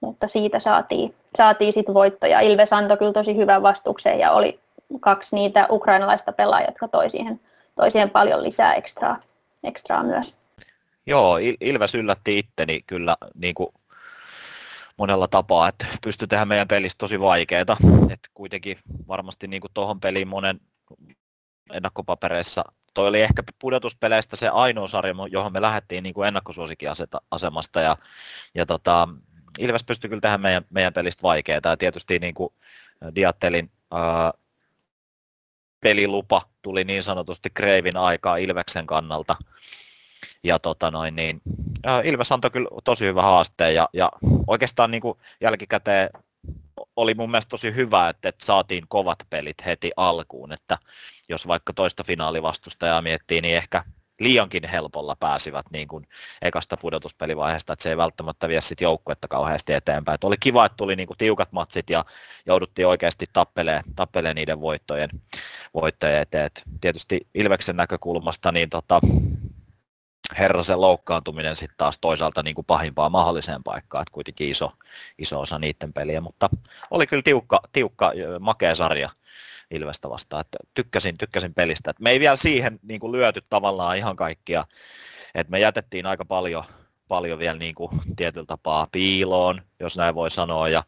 E: Mutta siitä saatiin, saatiin sitten voittoja. Ilves antoi kyllä tosi hyvän vastukseen ja oli kaksi niitä ukrainalaista pelaajia, jotka toi siihen, toi siihen paljon lisää ekstraa, ekstraa myös.
D: Joo, Ilves yllätti itteni kyllä niin kuin monella tapaa, että pystyy tehdä meidän pelistä tosi vaikeaa. Että kuitenkin varmasti niin kuin tuohon peliin monen ennakkopapereissa, toi oli ehkä pudotuspeleistä se ainoa sarja, johon me lähdettiin niin kuin ennakkosuosikin asemasta ja, ja tota, Ilves pystyi kyllä tehdä meidän, meidän pelistä vaikeaa ja tietysti niin kuin Diattelin ää, pelilupa tuli niin sanotusti Kreivin aikaa Ilveksen kannalta. Ja tota noin, niin, Ilves antoi kyllä tosi hyvä haasteen ja, ja oikeastaan niin kuin jälkikäteen oli mun mielestä tosi hyvä, että, että saatiin kovat pelit heti alkuun, että jos vaikka toista finaalivastustajaa miettii, niin ehkä liiankin helpolla pääsivät niin kuin ekasta pudotuspelivaiheesta, että se ei välttämättä vie sitten joukkuetta kauheasti eteenpäin. Et oli kiva, että tuli niin kuin tiukat matsit ja jouduttiin oikeasti tappeleen, tappeleen niiden voittojen, voittojen eteen. Et tietysti Ilveksen näkökulmasta niin tota, Herrasen loukkaantuminen sitten taas toisaalta niin kuin pahimpaa mahdolliseen paikkaan, että kuitenkin iso, iso osa niiden peliä, mutta oli kyllä tiukka, tiukka makea sarja Ilvestä vastaan, että tykkäsin, tykkäsin pelistä. Et me ei vielä siihen niin kuin lyöty tavallaan ihan kaikkia, että me jätettiin aika paljon, paljon vielä niin kuin tietyllä tapaa piiloon, jos näin voi sanoa, ja,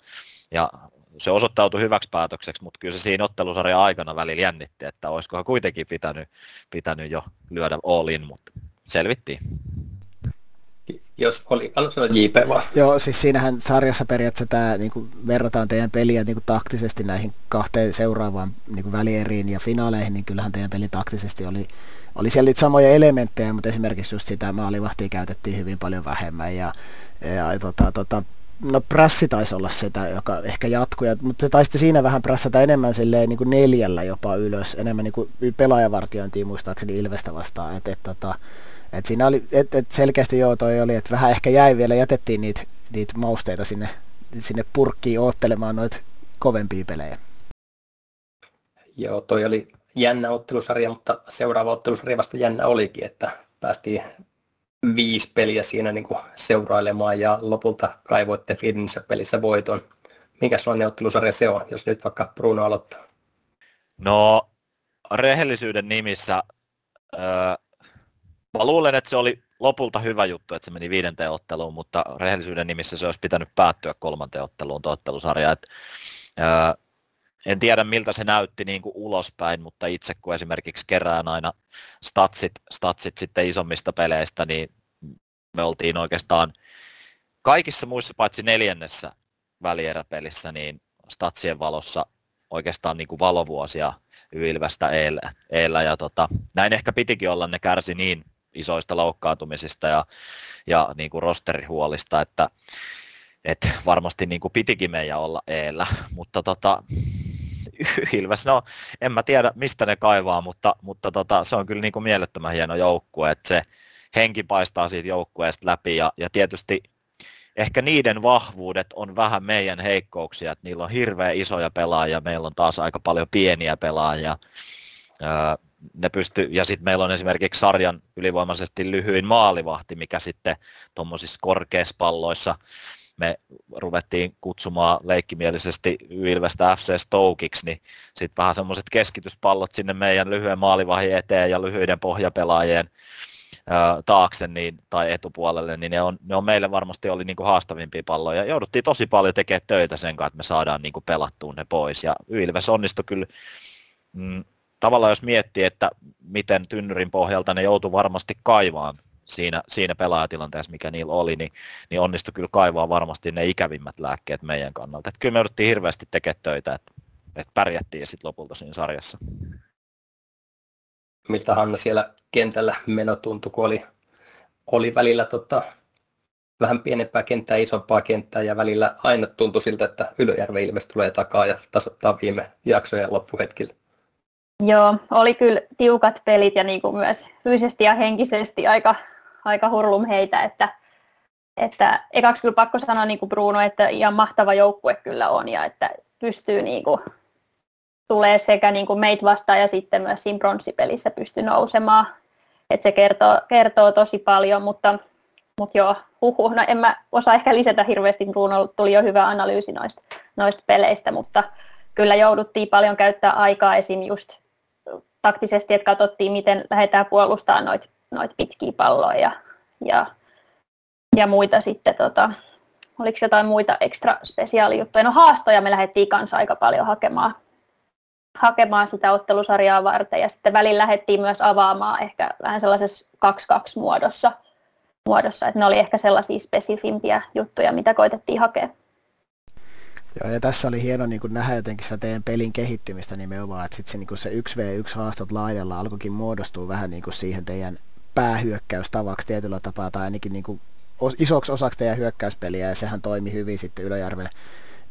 D: ja se osoittautui hyväksi päätökseksi, mutta kyllä se siinä ottelusarjan aikana välillä jännitti, että olisikohan kuitenkin pitänyt, pitänyt jo lyödä all in, mutta selvittiin.
B: Jos oli, anna JP vaan.
C: Joo, siis siinähän sarjassa periaatteessa tämä, niin kuin verrataan teidän peliä niin kuin taktisesti näihin kahteen seuraavaan niin kuin välieriin ja finaaleihin, niin kyllähän teidän peli taktisesti oli, oli siellä niitä samoja elementtejä, mutta esimerkiksi just sitä maalivahtia käytettiin hyvin paljon vähemmän ja, ja tota, tota, no prassi taisi olla sitä, joka ehkä jatkui, mutta se taisi siinä vähän prassata enemmän silleen niin kuin neljällä jopa ylös, enemmän niin kuin pelaajavartiointia muistaakseni Ilvestä vastaan, että et, tota, et siinä oli, et, et selkeästi joo toi oli, että vähän ehkä jäi vielä, jätettiin niitä niit mausteita sinne, sinne purkkiin oottelemaan noita kovempia pelejä.
B: Joo, toi oli jännä ottelusarja, mutta seuraava ottelusarja vasta jännä olikin, että päästiin viisi peliä siinä niin kuin seurailemaan ja lopulta kaivoitte Finnissä pelissä voiton. Mikä sellainen ottelusarja se on, jos nyt vaikka Bruno aloittaa?
D: No, rehellisyyden nimissä öö, Mä luulen, että se oli lopulta hyvä juttu, että se meni viidenteen otteluun, mutta rehellisyyden nimissä se olisi pitänyt päättyä kolmanteen otteluun ottelusarja. Et, ää, en tiedä miltä se näytti niin kuin ulospäin, mutta itse kun esimerkiksi kerään aina statsit, statsit sitten isommista peleistä, niin me oltiin oikeastaan kaikissa muissa paitsi neljännessä välieräpelissä, niin statsien valossa oikeastaan niin kuin valovuosia Ylvästä eellä. eellä ja tota, näin ehkä pitikin olla, ne kärsi niin isoista loukkaantumisista ja, ja niin kuin rosterihuolista, että, että varmasti niin kuin pitikin meidän olla eellä, mutta tota, Ilves, no en mä tiedä mistä ne kaivaa, mutta, mutta tota, se on kyllä niin kuin mielettömän hieno joukkue, että se henki paistaa siitä joukkueesta läpi ja, ja tietysti ehkä niiden vahvuudet on vähän meidän heikkouksia, että niillä on hirveän isoja pelaajia, meillä on taas aika paljon pieniä pelaajia ne pysty, ja sitten meillä on esimerkiksi sarjan ylivoimaisesti lyhyin maalivahti, mikä sitten tuommoisissa korkeissa palloissa me ruvettiin kutsumaan leikkimielisesti Ylvästä FC Stokiksi, niin sitten vähän semmoiset keskityspallot sinne meidän lyhyen maalivahin eteen ja lyhyiden pohjapelaajien taakse niin, tai etupuolelle, niin ne on, ne on meille varmasti oli niin kuin haastavimpia palloja. Jouduttiin tosi paljon tekemään töitä sen kanssa, että me saadaan niin kuin pelattua ne pois. Ja Ylväs onnistui kyllä mm, tavallaan jos miettii, että miten tynnyrin pohjalta ne joutu varmasti kaivaan siinä, siinä pelaajatilanteessa, mikä niillä oli, niin, niin onnistui kyllä kaivaa varmasti ne ikävimmät lääkkeet meidän kannalta. Että kyllä me jouduttiin hirveästi tekemään töitä, että, että pärjättiin sitten lopulta siinä sarjassa.
B: Miltä Hanna siellä kentällä meno tuntui, kun oli, oli välillä tota, vähän pienempää kenttää, isompaa kenttää ja välillä aina tuntui siltä, että Ylöjärven ilmeisesti tulee takaa ja tasoittaa viime jaksojen loppuhetkillä.
E: Joo, oli kyllä tiukat pelit ja niin kuin myös fyysisesti ja henkisesti aika, aika hurlum heitä, että, että ekaksi kyllä pakko sanoa niin kuin Bruno, että ihan mahtava joukkue kyllä on ja että pystyy niin kuin, tulee sekä niin kuin meitä vastaan ja sitten myös siinä bronssipelissä pystyy nousemaan. että se kertoo, kertoo tosi paljon, mutta, mutta joo, huhu. No en mä osaa ehkä lisätä hirveästi, Bruno tuli jo hyvä analyysi noista, noista peleistä, mutta kyllä jouduttiin paljon käyttää aikaa esim. just taktisesti, että katsottiin, miten lähdetään puolustamaan noita noit pitkiä palloja ja, ja, ja muita sitten, tota, oliko jotain muita ekstra spesiaalijuttuja. No haastoja me lähdettiin kanssa aika paljon hakemaan, hakemaan sitä ottelusarjaa varten ja sitten välillä lähdettiin myös avaamaan ehkä vähän sellaisessa 2-2 muodossa, muodossa, että ne oli ehkä sellaisia spesifimpiä juttuja, mitä koitettiin hakea.
C: Joo, ja tässä oli hieno niin nähdä jotenkin sitä teidän pelin kehittymistä nimenomaan, että sitten se, niin se 1v1 haastot laidalla alkoikin muodostua vähän niin kuin siihen teidän päähyökkäystavaksi tietyllä tapaa, tai ainakin niin kuin isoksi osaksi teidän hyökkäyspeliä, ja sehän toimi hyvin sitten Ylöjärven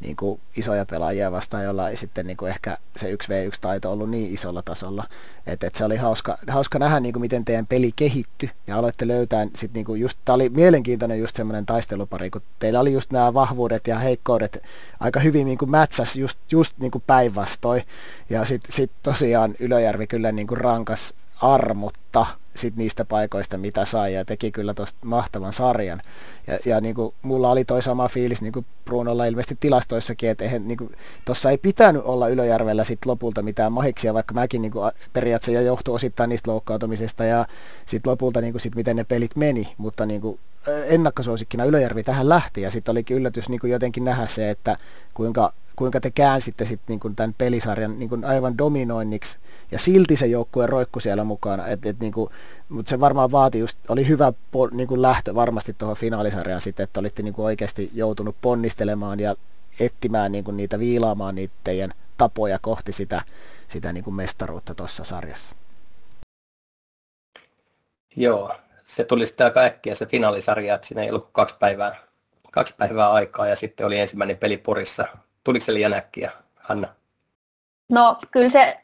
C: niin kuin isoja pelaajia vastaan, jolla ei sitten niin kuin ehkä se 1v1-taito ollut niin isolla tasolla. Et, et se oli hauska, hauska nähdä, niin kuin miten teidän peli kehittyi ja aloitte löytää, sit niin kuin just, tämä oli mielenkiintoinen just semmoinen taistelupari, kun teillä oli just nämä vahvuudet ja heikkoudet aika hyvin niin matchas just, just niin päinvastoin. Ja sitten sit tosiaan Ylöjärvi kyllä niin kuin rankas armutta sit niistä paikoista, mitä sai, ja teki kyllä tuosta mahtavan sarjan. Ja, ja niin kuin, mulla oli toi sama fiilis niin kuin Brunolla ilmeisesti tilastoissakin, että niin tuossa ei pitänyt olla Ylöjärvellä sit lopulta mitään mahiksia, vaikka mäkin niin kuin, periaatteessa ja johtui osittain niistä loukkautumisesta ja sitten lopulta niin kuin, sit, miten ne pelit meni, mutta niin kuin, ennakkosuosikkina Ylöjärvi tähän lähti, ja sitten olikin yllätys niin kuin jotenkin nähdä se, että kuinka kuinka te käänsitte sitten niin tämän pelisarjan niin kuin aivan dominoinniksi, ja silti se joukkue roikku siellä mukana, et, et niin kuin, mutta se varmaan vaati just, oli hyvä niin kuin lähtö varmasti tuohon finaalisarjaan sitten, että olitte niin kuin oikeasti joutunut ponnistelemaan ja etsimään niin kuin niitä, viilaamaan niitä teidän tapoja kohti sitä, sitä niin kuin mestaruutta tuossa sarjassa.
B: Joo, se tuli sitten aika äkkiä se finaalisarja, että siinä ei ollut kaksi päivää, kaksi päivää aikaa ja sitten oli ensimmäinen peli Porissa Tuliko se liian äkkiä, Hanna?
E: No kyllä se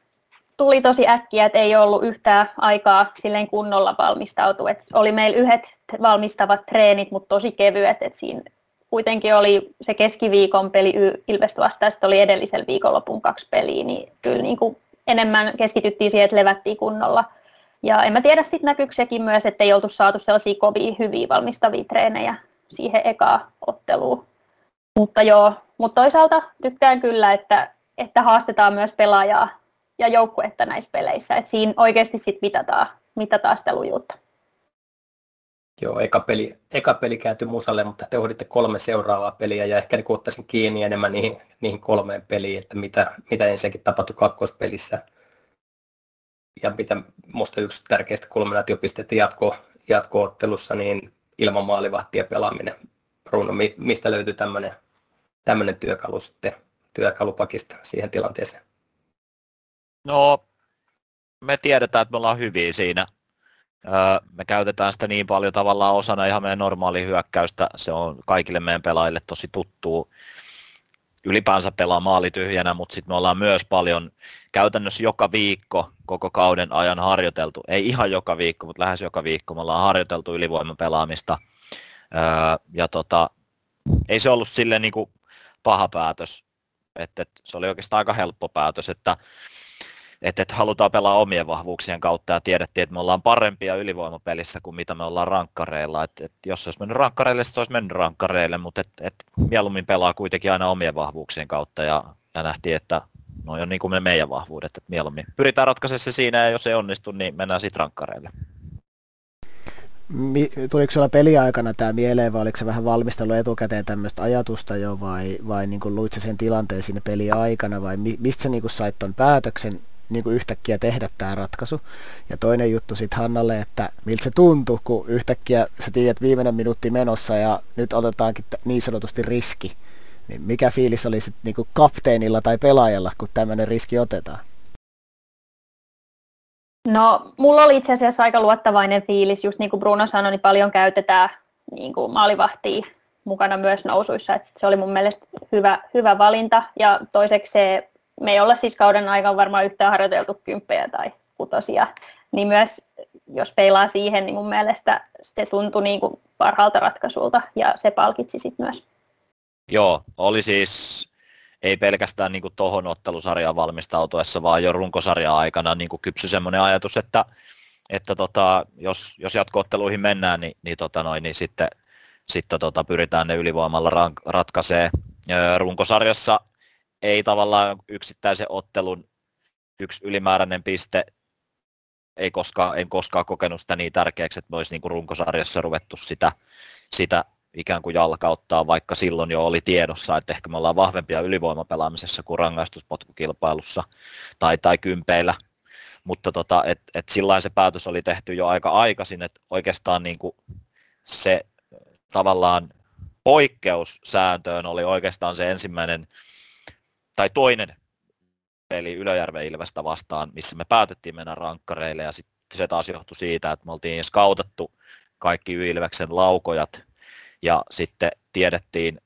E: tuli tosi äkkiä, että ei ollut yhtään aikaa silleen kunnolla valmistautua. Et oli meillä yhdet valmistavat treenit, mutta tosi kevyet. Et siinä kuitenkin oli se keskiviikon peli Ilvestä vastaan, sitten oli edellisellä viikonlopun kaksi peliä, niin kyllä niin kuin enemmän keskityttiin siihen, että levättiin kunnolla. Ja en mä tiedä, sitten näkyykö sekin myös, että ei oltu saatu sellaisia kovia hyviä valmistavia treenejä siihen ekaan otteluun. Mutta joo, mutta toisaalta tykkään kyllä, että, että haastetaan myös pelaajaa ja joukkuetta näissä peleissä. Että siinä oikeasti sit mitataan, mitataan sitä lujuutta.
B: Joo, eka peli, eka peli kääntyi musalle, mutta te ohditte kolme seuraavaa peliä ja ehkä niin ottaisin kiinni enemmän niihin, niihin kolmeen peliin, että mitä, mitä ensinnäkin tapahtui kakkospelissä. Ja mitä minusta yksi tärkeistä kulminaatiopisteitä jatko, jatko-ottelussa, niin ilman maalivahtia pelaaminen. Bruno, mistä löytyy tämmöinen tämmöinen työkalu sitten työkalupakista siihen tilanteeseen?
D: No, me tiedetään, että me ollaan hyviä siinä. Me käytetään sitä niin paljon tavallaan osana ihan meidän normaali hyökkäystä. Se on kaikille meidän pelaajille tosi tuttuu. Ylipäänsä pelaa maali tyhjänä, mutta sitten me ollaan myös paljon käytännössä joka viikko koko kauden ajan harjoiteltu. Ei ihan joka viikko, mutta lähes joka viikko me ollaan harjoiteltu ylivoiman pelaamista. Ja tota, ei se ollut silleen niin kuin paha päätös. Et, et, se oli oikeastaan aika helppo päätös, että et, et halutaan pelaa omien vahvuuksien kautta ja tiedettiin, että me ollaan parempia ylivoimapelissä kuin mitä me ollaan rankkareilla. Et, et, jos se olisi mennyt rankkareille, se olisi mennyt rankkareille, mutta et, et, mieluummin pelaa kuitenkin aina omien vahvuuksien kautta ja, ja nähtiin, että no on niin kuin me meidän vahvuudet, että mieluummin pyritään ratkaisemaan se siinä ja jos ei onnistu, niin mennään sitten rankkareille
C: tuliko sulla peliaikana tämä mieleen vai oliko se vähän valmistelu etukäteen tämmöistä ajatusta jo vai, vai niin kuin luit sen tilanteen siinä peliaikana vai mi, mistä sä niin kuin sait ton päätöksen niin kuin yhtäkkiä tehdä tämä ratkaisu. Ja toinen juttu sitten Hannalle, että miltä se tuntui, kun yhtäkkiä sä tiedät viimeinen minuutti menossa ja nyt otetaankin niin sanotusti riski. Niin mikä fiilis oli sitten niin kapteenilla tai pelaajalla, kun tämmöinen riski otetaan?
E: No, mulla oli itse asiassa aika luottavainen fiilis, just niin kuin Bruno sanoi, niin paljon käytetään niin kuin maalivahtia mukana myös nousuissa, että se oli mun mielestä hyvä, hyvä valinta. Ja toiseksi se, me ei olla siis kauden aikana varmaan yhtään harjoiteltu kymppejä tai kutosia, niin myös jos peilaa siihen, niin mun mielestä se tuntui niin kuin parhaalta ratkaisulta ja se palkitsi sitten myös.
D: Joo, oli siis ei pelkästään niin tuohon ottelusarjaan valmistautuessa, vaan jo runkosarjan aikana niin kypsy semmoinen ajatus, että, että tota, jos, jos jatkootteluihin mennään, niin, niin, tota noin, niin sitten, sitten tota, pyritään ne ylivoimalla ratkaisee. Runkosarjassa ei tavallaan yksittäisen ottelun yksi ylimääräinen piste ei koskaan, en koskaan kokenut sitä niin tärkeäksi, että me olisi niin runkosarjassa ruvettu sitä, sitä ikään kuin jalkauttaa, vaikka silloin jo oli tiedossa, että ehkä me ollaan vahvempia ylivoimapelaamisessa kuin rangaistuspotkukilpailussa tai, tai kympeillä. Mutta tota, et, et sillä se päätös oli tehty jo aika aikaisin, että oikeastaan niin kuin se tavallaan poikkeussääntöön oli oikeastaan se ensimmäinen tai toinen peli Ylöjärven Ilvestä vastaan, missä me päätettiin mennä rankkareille ja sitten se taas johtui siitä, että me oltiin skautattu kaikki Ylveksen laukojat ja sitten tiedettiin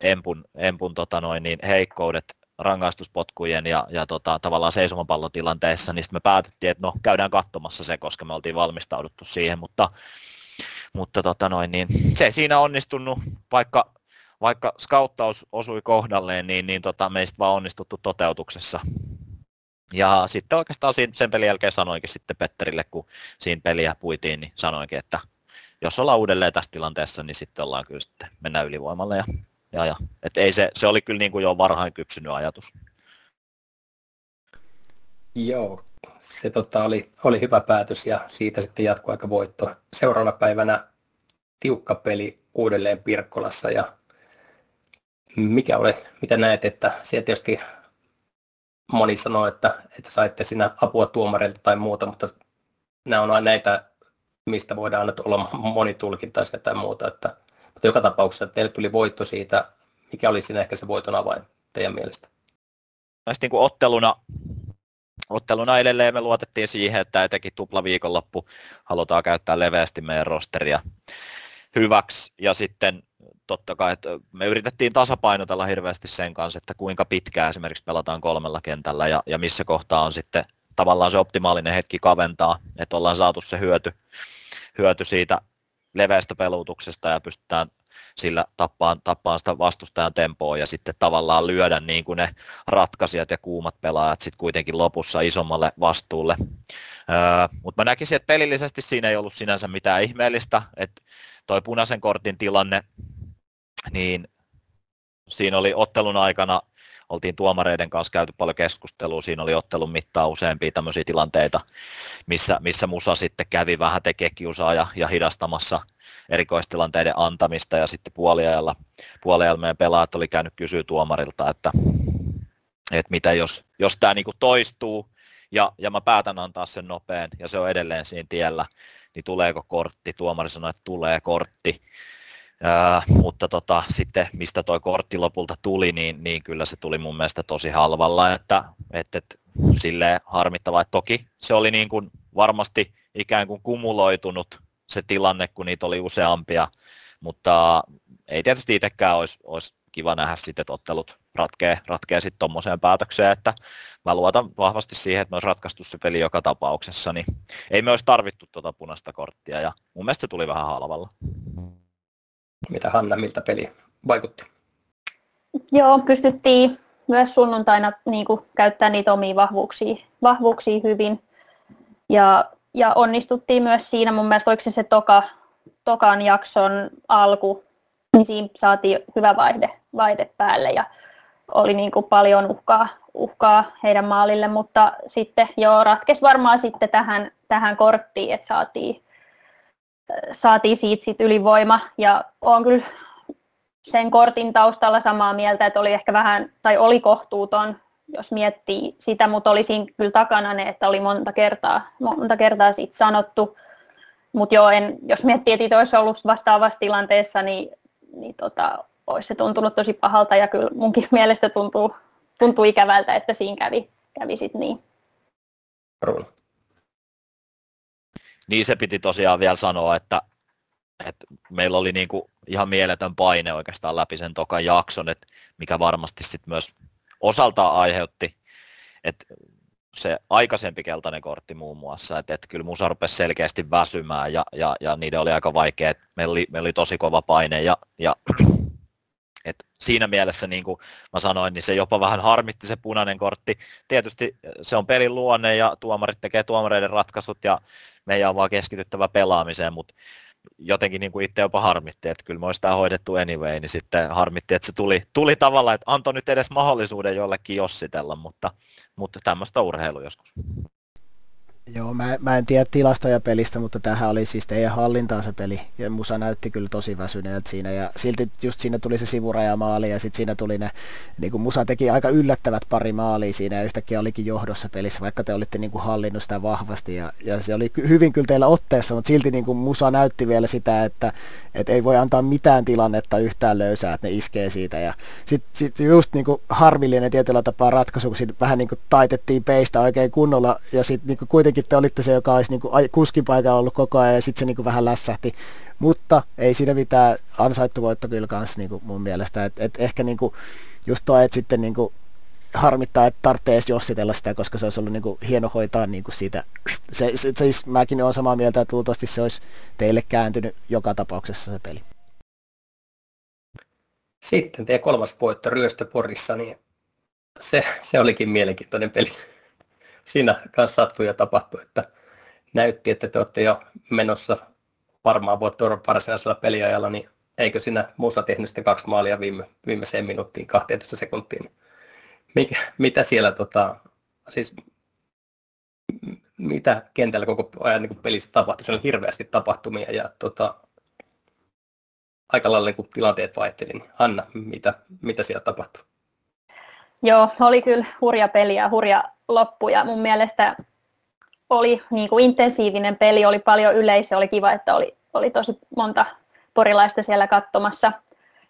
D: Empun, Empun tota noin, niin heikkoudet rangaistuspotkujen ja, ja tota, tavallaan seisomapallotilanteissa, niin sitten me päätettiin, että no käydään katsomassa se, koska me oltiin valmistauduttu siihen, mutta, mutta tota noin, niin se ei siinä onnistunut, vaikka, vaikka skauttaus osui kohdalleen, niin, niin tota, meistä vaan onnistuttu toteutuksessa. Ja sitten oikeastaan sen pelin jälkeen sanoinkin sitten Petterille, kun siinä peliä puitiin, niin sanoinkin, että jos ollaan uudelleen tässä tilanteessa, niin sitten ollaan kyllä sitten mennään ylivoimalle ja ja, ja. Et ei se, se oli kyllä niin kuin jo varhain kypsynyt ajatus.
B: Joo, se tota, oli, oli hyvä päätös ja siitä sitten jatkuu aika voitto. Seuraavana päivänä tiukka peli uudelleen Pirkkolassa ja mikä oli, mitä näet, että siellä tietysti moni sanoo, että, että saitte siinä apua tuomareilta tai muuta, mutta nämä on aina näitä, mistä voidaan aina olla monitulkintaisia tai muuta, että mutta joka tapauksessa teille tuli voitto siitä. Mikä oli siinä ehkä se voiton avain teidän mielestä?
D: Näistä niin kuin otteluna, otteluna edelleen me luotettiin siihen, että etenkin tupla viikonloppu halutaan käyttää leveästi meidän rosteria hyväksi. Ja sitten totta kai, että me yritettiin tasapainotella hirveästi sen kanssa, että kuinka pitkään esimerkiksi pelataan kolmella kentällä ja, ja missä kohtaa on sitten tavallaan se optimaalinen hetki kaventaa, että ollaan saatu se hyöty, hyöty siitä leveästä pelutuksesta ja pystytään sillä tappaan, tappaan sitä vastustajan tempoa ja sitten tavallaan lyödä niin kuin ne ratkaisijat ja kuumat pelaajat sitten kuitenkin lopussa isommalle vastuulle. Öö, Mutta mä näkisin, että pelillisesti siinä ei ollut sinänsä mitään ihmeellistä, että toi punaisen kortin tilanne, niin siinä oli ottelun aikana oltiin tuomareiden kanssa käyty paljon keskustelua, siinä oli ottelun mittaan useampia tämmöisiä tilanteita, missä, missä Musa sitten kävi vähän tekee kiusaa ja, ja hidastamassa erikoistilanteiden antamista ja sitten puoliajalla, puoliajalla meidän pelaajat oli käynyt kysyä tuomarilta, että, että mitä jos, jos tämä niinku toistuu ja, ja mä päätän antaa sen nopean ja se on edelleen siinä tiellä, niin tuleeko kortti? Tuomari sanoi, että tulee kortti. Mutta tota, sitten mistä tuo kortti lopulta tuli, niin, niin kyllä se tuli mun mielestä tosi halvalla, että, että, että sille harmittavaa, että toki se oli niin kuin varmasti ikään kuin kumuloitunut se tilanne, kun niitä oli useampia, mutta ei tietysti itsekään olisi, olisi kiva nähdä sitten, että ottelut ratkee, ratkee sitten tuommoiseen päätökseen, että mä luotan vahvasti siihen, että me olisi ratkaistu se peli joka tapauksessa, niin ei me olisi tarvittu tuota punaista korttia ja mun mielestä se tuli vähän halvalla.
B: Mitä Hanna, miltä peli vaikutti?
E: Joo, pystyttiin myös sunnuntaina niin kuin, käyttämään niitä omia vahvuuksia, vahvuuksia hyvin. Ja, ja onnistuttiin myös siinä, mun mielestä oliko se se toka, tokan jakson alku, niin siinä saatiin hyvä vaihde, vaihde päälle ja oli niin kuin paljon uhkaa, uhkaa heidän maalille, mutta sitten joo, ratkesi varmaan sitten tähän, tähän korttiin, että saatiin, saatiin siitä sit ylivoima ja on kyllä sen kortin taustalla samaa mieltä, että oli ehkä vähän, tai oli kohtuuton, jos miettii sitä, mutta oli siinä kyllä takana ne, että oli monta kertaa, monta kertaa siitä sanottu. Mutta joo, en, jos miettii, että olisi ollut vastaavassa tilanteessa, niin, niin tota, olisi se tuntunut tosi pahalta ja kyllä munkin mielestä tuntuu, tuntuu ikävältä, että siinä kävi, kävi sit niin.
B: Ruun.
D: Niin se piti tosiaan vielä sanoa, että, että meillä oli niin kuin ihan mieletön paine oikeastaan läpi sen tokan jakson, että mikä varmasti sitten myös osaltaan aiheutti, että se aikaisempi keltainen kortti muun muassa, että, että kyllä Musa rupesi selkeästi väsymään ja, ja, ja niiden oli aika vaikea, että meillä oli, meillä oli tosi kova paine ja, ja et siinä mielessä, niin kuin mä sanoin, niin se jopa vähän harmitti se punainen kortti. Tietysti se on pelin luonne ja tuomarit tekee tuomareiden ratkaisut ja meidän on vaan keskityttävä pelaamiseen, mutta jotenkin niin kuin itse jopa harmitti, että kyllä me olisi tämä hoidettu anyway, niin sitten harmitti, että se tuli, tuli tavallaan, että antoi nyt edes mahdollisuuden jollekin jossitella, mutta, mutta tämmöistä urheilu joskus.
C: Joo, mä, mä en tiedä tilastoja pelistä, mutta tähän oli siis teidän hallintaan se peli, ja Musa näytti kyllä tosi väsyneeltä siinä, ja silti just siinä tuli se sivurajamaali, ja sitten siinä tuli ne, niin kuin Musa teki aika yllättävät pari maalia siinä, ja yhtäkkiä olikin johdossa pelissä, vaikka te olitte niin kuin hallinnut sitä vahvasti, ja, ja se oli hyvin kyllä teillä otteessa, mutta silti niin kuin Musa näytti vielä sitä, että, että ei voi antaa mitään tilannetta yhtään löysää, että ne iskee siitä, ja sitten sit just niin kuin harmillinen tietyllä tapaa ratkaisu, kun vähän niin kuin taitettiin peistä oikein kunnolla, ja sitten niin kuitenkin kuitenkin te olitte se, joka olisi niin kuskin paikalla ollut koko ajan ja sitten se niin kuin vähän lässähti. Mutta ei siinä mitään ansaittu voitto kyllä kanssa niin kuin mun mielestä. Et, et ehkä niin kuin just tuo, että sitten niin kuin harmittaa, että tarvitsee edes jossitella sitä, koska se olisi ollut niin kuin hieno hoitaa niin kuin siitä. Se, se, siis mäkin olen samaa mieltä, että luultavasti se olisi teille kääntynyt joka tapauksessa se peli.
B: Sitten teidän kolmas voitto Ryöstöporissa, niin se, se olikin mielenkiintoinen peli siinä kanssa sattui ja tapahtui, että näytti, että te olette jo menossa varmaan voittoon varsinaisella peliajalla, niin eikö sinä Musa tehnyt sitten kaksi maalia viime, viimeiseen minuuttiin 12 sekuntiin. Mikä, mitä siellä, tota, siis mitä kentällä koko ajan niin pelissä tapahtui, se on hirveästi tapahtumia ja tota, aika lailla niin tilanteet vaihteli. Niin Anna, mitä, mitä siellä tapahtui?
E: Joo, oli kyllä hurja peli ja hurja loppu ja mun mielestä oli niin kuin intensiivinen peli, oli paljon yleisöä, oli kiva, että oli, oli tosi monta porilaista siellä katsomassa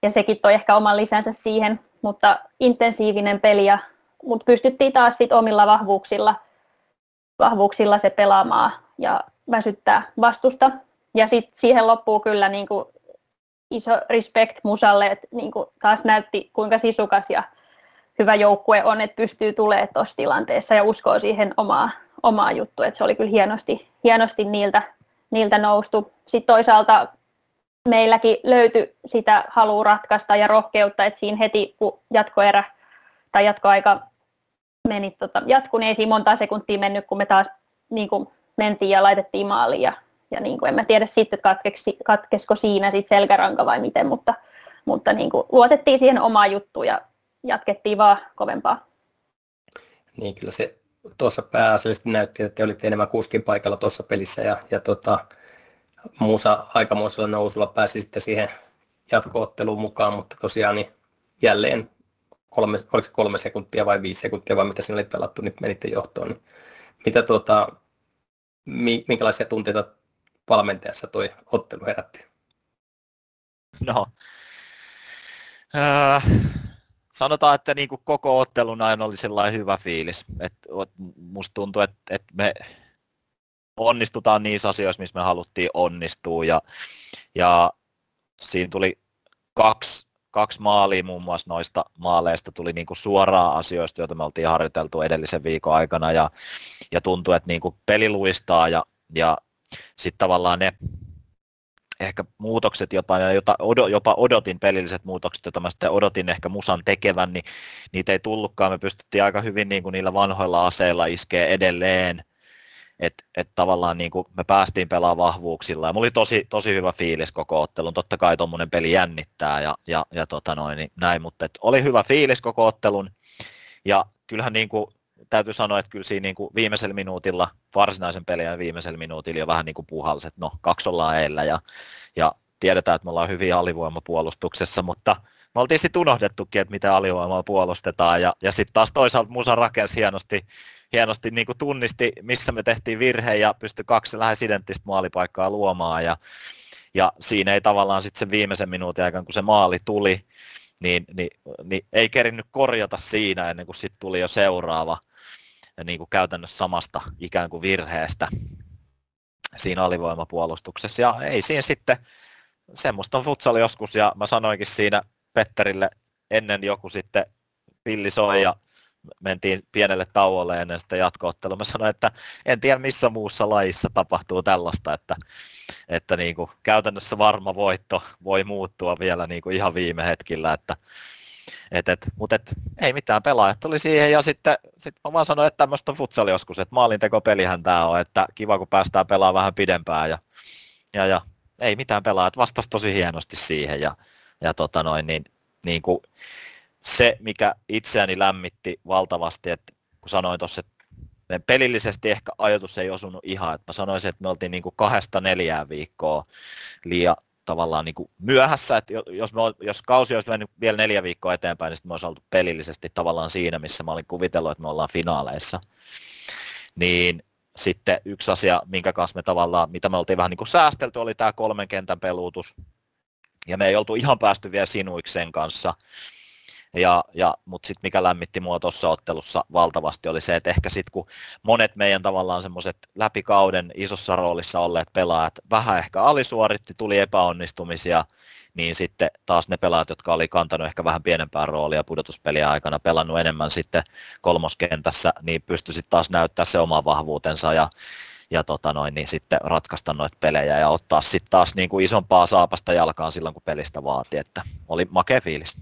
E: ja sekin toi ehkä oman lisänsä siihen, mutta intensiivinen peli ja mutta pystyttiin taas sit omilla vahvuuksilla, vahvuuksilla se pelaamaan ja väsyttää vastusta. Ja sitten siihen loppuu kyllä niin kuin iso respect Musalle, että niin kuin taas näytti kuinka sisukas ja hyvä joukkue on, että pystyy tulemaan tuossa tilanteessa ja uskoo siihen omaa, omaa juttua. Että se oli kyllä hienosti, hienosti niiltä, niiltä noustu. Sitten toisaalta meilläkin löytyi sitä halua ratkaista ja rohkeutta, että siinä heti kun jatkoerä tai jatkoaika meni tota, jatku, niin ei siinä monta sekuntia mennyt, kun me taas niin kuin mentiin ja laitettiin maaliin. Ja, ja niin kuin, en mä tiedä sitten, että katkesko siinä sit selkäranka vai miten, mutta, mutta niin kuin, luotettiin siihen omaan juttuun ja jatkettiin vaan kovempaa.
B: Niin kyllä se tuossa pääasiallisesti näytti, että te olitte enemmän kuskin paikalla tuossa pelissä ja, ja tota, Musa aikamoisella nousulla pääsi sitten siihen jatkootteluun mukaan, mutta tosiaan niin jälleen kolme, oliko se kolme sekuntia vai viisi sekuntia vai mitä siinä oli pelattu, niin menitte johtoon. Niin mitä tuota, minkälaisia tunteita valmentajassa toi ottelu herätti?
D: No, äh, sanotaan, että niin kuin koko ottelun aina oli sellainen hyvä fiilis. Et musta tuntuu, että, että me onnistutaan niissä asioissa, missä me haluttiin onnistua. Ja, ja siinä tuli kaksi, kaksi maalia muun muassa noista maaleista tuli niin kuin suoraan asioista, joita me oltiin harjoiteltu edellisen viikon aikana. Ja, ja tuntui, että niin kuin peli luistaa ja, ja sitten tavallaan ne ehkä muutokset, jota, jota jopa odotin pelilliset muutokset, joita mä sitten odotin ehkä musan tekevän, niin niitä ei tullutkaan. Me pystyttiin aika hyvin niin kuin niillä vanhoilla aseilla iskee edelleen, että et tavallaan niin kuin me päästiin pelaamaan vahvuuksilla. Ja mulla oli tosi, tosi hyvä fiilis koko ottelun. Totta kai tuommoinen peli jännittää ja, ja, ja tota noin, niin näin, mutta et oli hyvä fiilis koko ottelun. Ja kyllähän niin kuin täytyy sanoa, että kyllä siinä niin kuin viimeisellä minuutilla, varsinaisen pelin viimeisellä minuutilla jo vähän niin kuin puhalsi, että no kaksi ollaan eellä ja, ja tiedetään, että me ollaan hyvin alivoimapuolustuksessa, mutta me oltiin sitten unohdettukin, että mitä alivoimaa puolustetaan ja, ja sitten taas toisaalta Musa rakensi hienosti, hienosti niin kuin tunnisti, missä me tehtiin virhe ja pystyi kaksi lähes identtistä maalipaikkaa luomaan ja, ja siinä ei tavallaan sitten sen viimeisen minuutin aikana, kun se maali tuli, niin, niin, niin ei kerinnyt korjata siinä ennen kuin sitten tuli jo seuraava niin kuin käytännössä samasta ikään kuin virheestä siinä alivoimapuolustuksessa. Ja ei siinä sitten, semmoista on futsal joskus, ja mä sanoinkin siinä Petterille ennen joku sitten pilli soi ja mentiin pienelle tauolle ennen sitä jatkoottelua. Mä sanoin, että en tiedä missä muussa lajissa tapahtuu tällaista, että, että niin kuin käytännössä varma voitto voi muuttua vielä niin kuin ihan viime hetkillä, että et, et, mutta et, ei mitään, pelaajat tuli siihen ja sitten sit mä vaan sanoin, että tämmöistä on futsal joskus, että maalintekopelihän tämä on, että kiva kun päästään pelaamaan vähän pidempään ja, ja, ja ei mitään pelaajat vastasi tosi hienosti siihen ja, ja tota noin, niin, niin kuin se, mikä itseäni lämmitti valtavasti, että kun sanoin tuossa, että pelillisesti ehkä ajatus ei osunut ihan, että mä sanoisin, että me oltiin niin kuin kahdesta neljään viikkoa liian tavallaan niin kuin myöhässä, että jos, me, jos kausi olisi mennyt vielä neljä viikkoa eteenpäin, niin sitten me olisi oltu pelillisesti tavallaan siinä, missä mä olin kuvitellut, että me ollaan finaaleissa. Niin sitten yksi asia, minkä kanssa me tavallaan, mitä me oltiin vähän niin kuin säästelty, oli tämä kolmen kentän peluutus. Ja me ei oltu ihan päästy vielä sinuiksi sen kanssa. Ja, ja, mutta sitten mikä lämmitti mua tuossa ottelussa valtavasti oli se, että ehkä sitten kun monet meidän tavallaan semmoiset läpikauden isossa roolissa olleet pelaajat vähän ehkä alisuoritti, tuli epäonnistumisia, niin sitten taas ne pelaajat, jotka oli kantanut ehkä vähän pienempää roolia pudotuspeliä aikana, pelannut enemmän sitten kolmoskentässä, niin pystyi sitten taas näyttää se oma vahvuutensa ja ja tota noin, niin sitten ratkaista noita pelejä ja ottaa sitten taas niin kuin isompaa saapasta jalkaan silloin, kun pelistä vaati, että oli makea fiilis.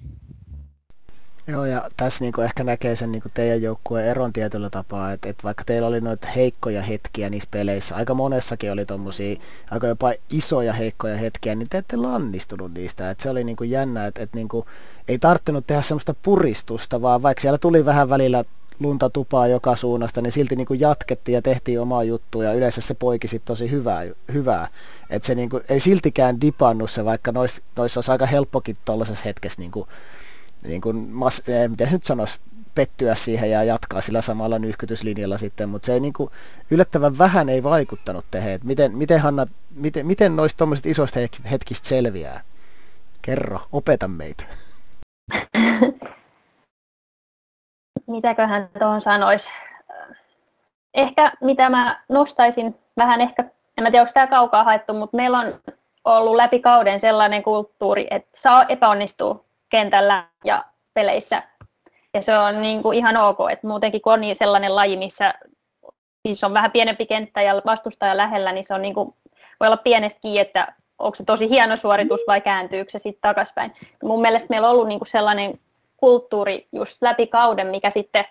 C: Joo, ja tässä niinku ehkä näkee sen niinku teidän joukkueen eron tietyllä tapaa, että et vaikka teillä oli noita heikkoja hetkiä niissä peleissä, aika monessakin oli tuommoisia aika jopa isoja heikkoja hetkiä, niin te ette lannistunut niistä. Et se oli niinku jännä, että et niinku, ei tarttunut tehdä semmoista puristusta, vaan vaikka siellä tuli vähän välillä lunta tupaa joka suunnasta, niin silti niinku jatkettiin ja tehtiin omaa juttua ja yleensä se poiki sit tosi hyvää. hyvää. Et se niinku, ei siltikään dipannut se, vaikka noissa nois olisi aika helppokin tuollaisessa hetkessä niinku, niin kuin, mas, eh, miten nyt sanoisi, pettyä siihen ja jatkaa sillä samalla nyhkytyslinjalla sitten, mutta se ei niin kuin, yllättävän vähän ei vaikuttanut teihin. Miten, miten, Hanna, miten, miten noista tuommoisista isoista hetkistä selviää? Kerro, opeta meitä.
E: Mitäköhän tuohon sanoisi? Ehkä mitä mä nostaisin vähän ehkä, en mä tiedä onko tämä kaukaa haettu, mutta meillä on ollut läpi kauden sellainen kulttuuri, että saa epäonnistua kentällä ja peleissä. Ja se on niin kuin ihan ok, että muutenkin kun on niin sellainen laji, missä siis on vähän pienempi kenttä ja vastustaja lähellä, niin se on niin kuin, voi olla pienestäkin, että onko se tosi hieno suoritus vai kääntyykö se sitten takaspäin. Mun mielestä meillä on ollut niin kuin sellainen kulttuuri just läpi kauden, mikä sitten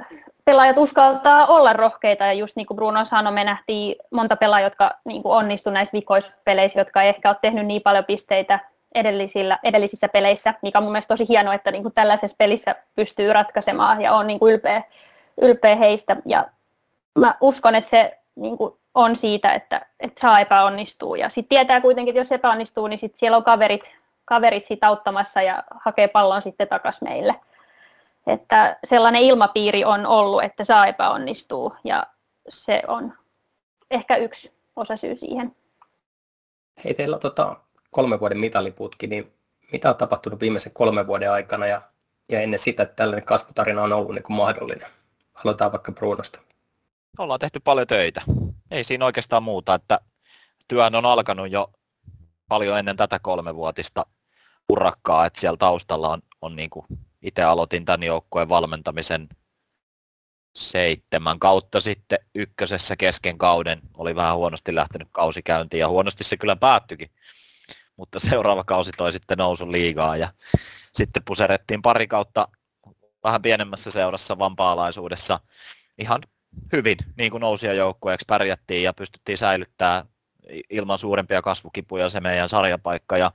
E: äh, pelaajat uskaltaa olla rohkeita ja just niin kuin Bruno sanoi, me nähtiin monta pelaajaa, jotka niin kuin onnistui näissä vikoispeleissä, jotka ei ehkä ole tehnyt niin paljon pisteitä edellisillä, edellisissä peleissä, mikä on mun mielestä tosi hienoa, että niin kuin tällaisessa pelissä pystyy ratkaisemaan ja on niin kuin ylpeä, ylpeä heistä. Ja mä uskon, että se niin kuin on siitä, että, että saa epäonnistua. Ja sitten tietää kuitenkin, että jos epäonnistuu, niin sit siellä on kaverit, kaverit sit auttamassa ja hakee pallon sitten takaisin meille. Että sellainen ilmapiiri on ollut, että saa epäonnistua ja se on ehkä yksi osa syy siihen.
B: Hei, teillä tota, kolmen vuoden mitaliputki, niin mitä on tapahtunut viimeisen kolmen vuoden aikana ja, ja ennen sitä, että tällainen kasvutarina on ollut niin kuin mahdollinen? Aloitetaan vaikka Brunosta.
D: Ollaan tehty paljon töitä. Ei siinä oikeastaan muuta, että työn on alkanut jo paljon ennen tätä kolmevuotista urakkaa, että siellä taustalla on, on niin kuin itse aloitin tämän joukkueen valmentamisen seitsemän kautta sitten ykkösessä kesken kauden. Oli vähän huonosti lähtenyt kausi käyntiin ja huonosti se kyllä päättyikin mutta seuraava kausi toi sitten nousun liigaa ja sitten puserettiin pari kautta vähän pienemmässä seurassa vampaalaisuudessa ihan hyvin niin kuin nousia joukkueeksi pärjättiin ja pystyttiin säilyttämään ilman suurempia kasvukipuja se meidän sarjapaikka ja,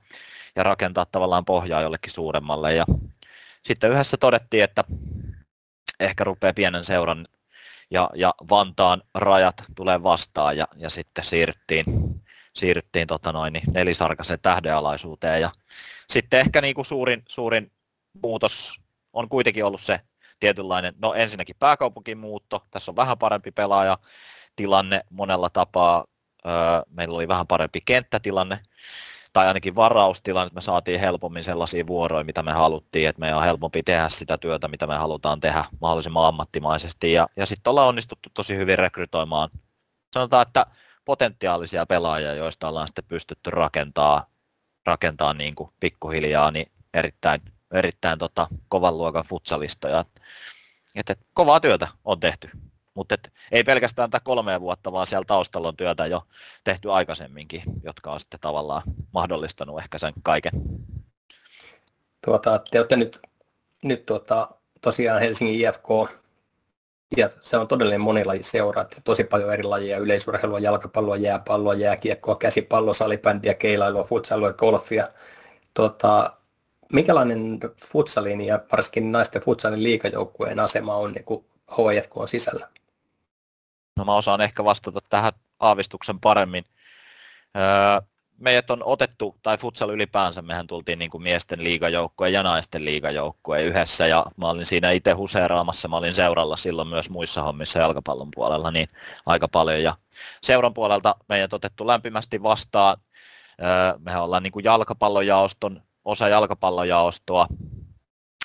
D: ja rakentaa tavallaan pohjaa jollekin suuremmalle. Ja sitten yhdessä todettiin, että ehkä rupeaa pienen seuran ja, ja Vantaan rajat tulee vastaan ja, ja sitten siirryttiin siirryttiin tota noin, niin nelisarkaisen tähdenalaisuuteen. Ja sitten ehkä niin kuin suurin, suurin muutos on kuitenkin ollut se tietynlainen, no ensinnäkin pääkaupunkin muutto, tässä on vähän parempi pelaaja tilanne monella tapaa, öö, meillä oli vähän parempi kenttätilanne, tai ainakin varaustilanne, että me saatiin helpommin sellaisia vuoroja, mitä me haluttiin, että meidän on helpompi tehdä sitä työtä, mitä me halutaan tehdä mahdollisimman ammattimaisesti, ja, ja sitten ollaan onnistuttu tosi hyvin rekrytoimaan. Sanotaan, että potentiaalisia pelaajia, joista ollaan sitten pystytty rakentaa, rakentaa niin kuin pikkuhiljaa niin erittäin, erittäin tota, kovan luokan futsalistoja. Et, et, kovaa työtä on tehty, mutta ei pelkästään tätä kolmea vuotta, vaan siellä taustalla on työtä jo tehty aikaisemminkin, jotka on sitten tavallaan mahdollistanut ehkä sen kaiken.
B: Tuota, te olette nyt, nyt tuota, tosiaan Helsingin IFK ja se on todellinen monilaji seura, että tosi paljon eri lajeja, yleisurheilua, jalkapalloa, jääpalloa, jääkiekkoa, käsipalloa, salibändiä, keilailua, futsalua, golfia. Tota, minkälainen futsalin ja varsinkin naisten futsalin liikajoukkueen asema on niin kuin HFK on sisällä?
D: No mä osaan ehkä vastata tähän aavistuksen paremmin. Öö, meidät on otettu, tai futsal ylipäänsä, mehän tultiin niin kuin miesten liigajoukkue ja naisten liigajoukkue yhdessä, ja mä olin siinä itse huseeraamassa, mä olin seuralla silloin myös muissa hommissa jalkapallon puolella, niin aika paljon, ja seuran puolelta meidät otettu lämpimästi vastaan, mehän ollaan niin kuin jalkapallojaoston, osa jalkapallojaostoa,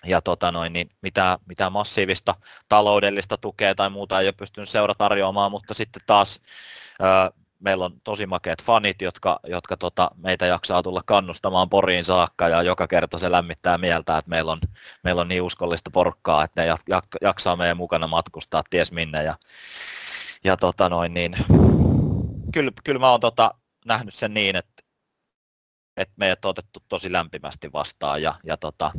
D: ja tota noin, niin mitään, mitään massiivista taloudellista tukea tai muuta ei ole pystynyt seura tarjoamaan, mutta sitten taas meillä on tosi makeat fanit, jotka, jotka tota, meitä jaksaa tulla kannustamaan Poriin saakka ja joka kerta se lämmittää mieltä, että meillä on, meillä on niin uskollista porkkaa, että ne jak, jak, jaksaa meidän mukana matkustaa ties minne ja, ja tota noin, niin, kyllä, kyllä mä oon tota, nähnyt sen niin, että että meidät on otettu tosi lämpimästi vastaan ja, ja, tota,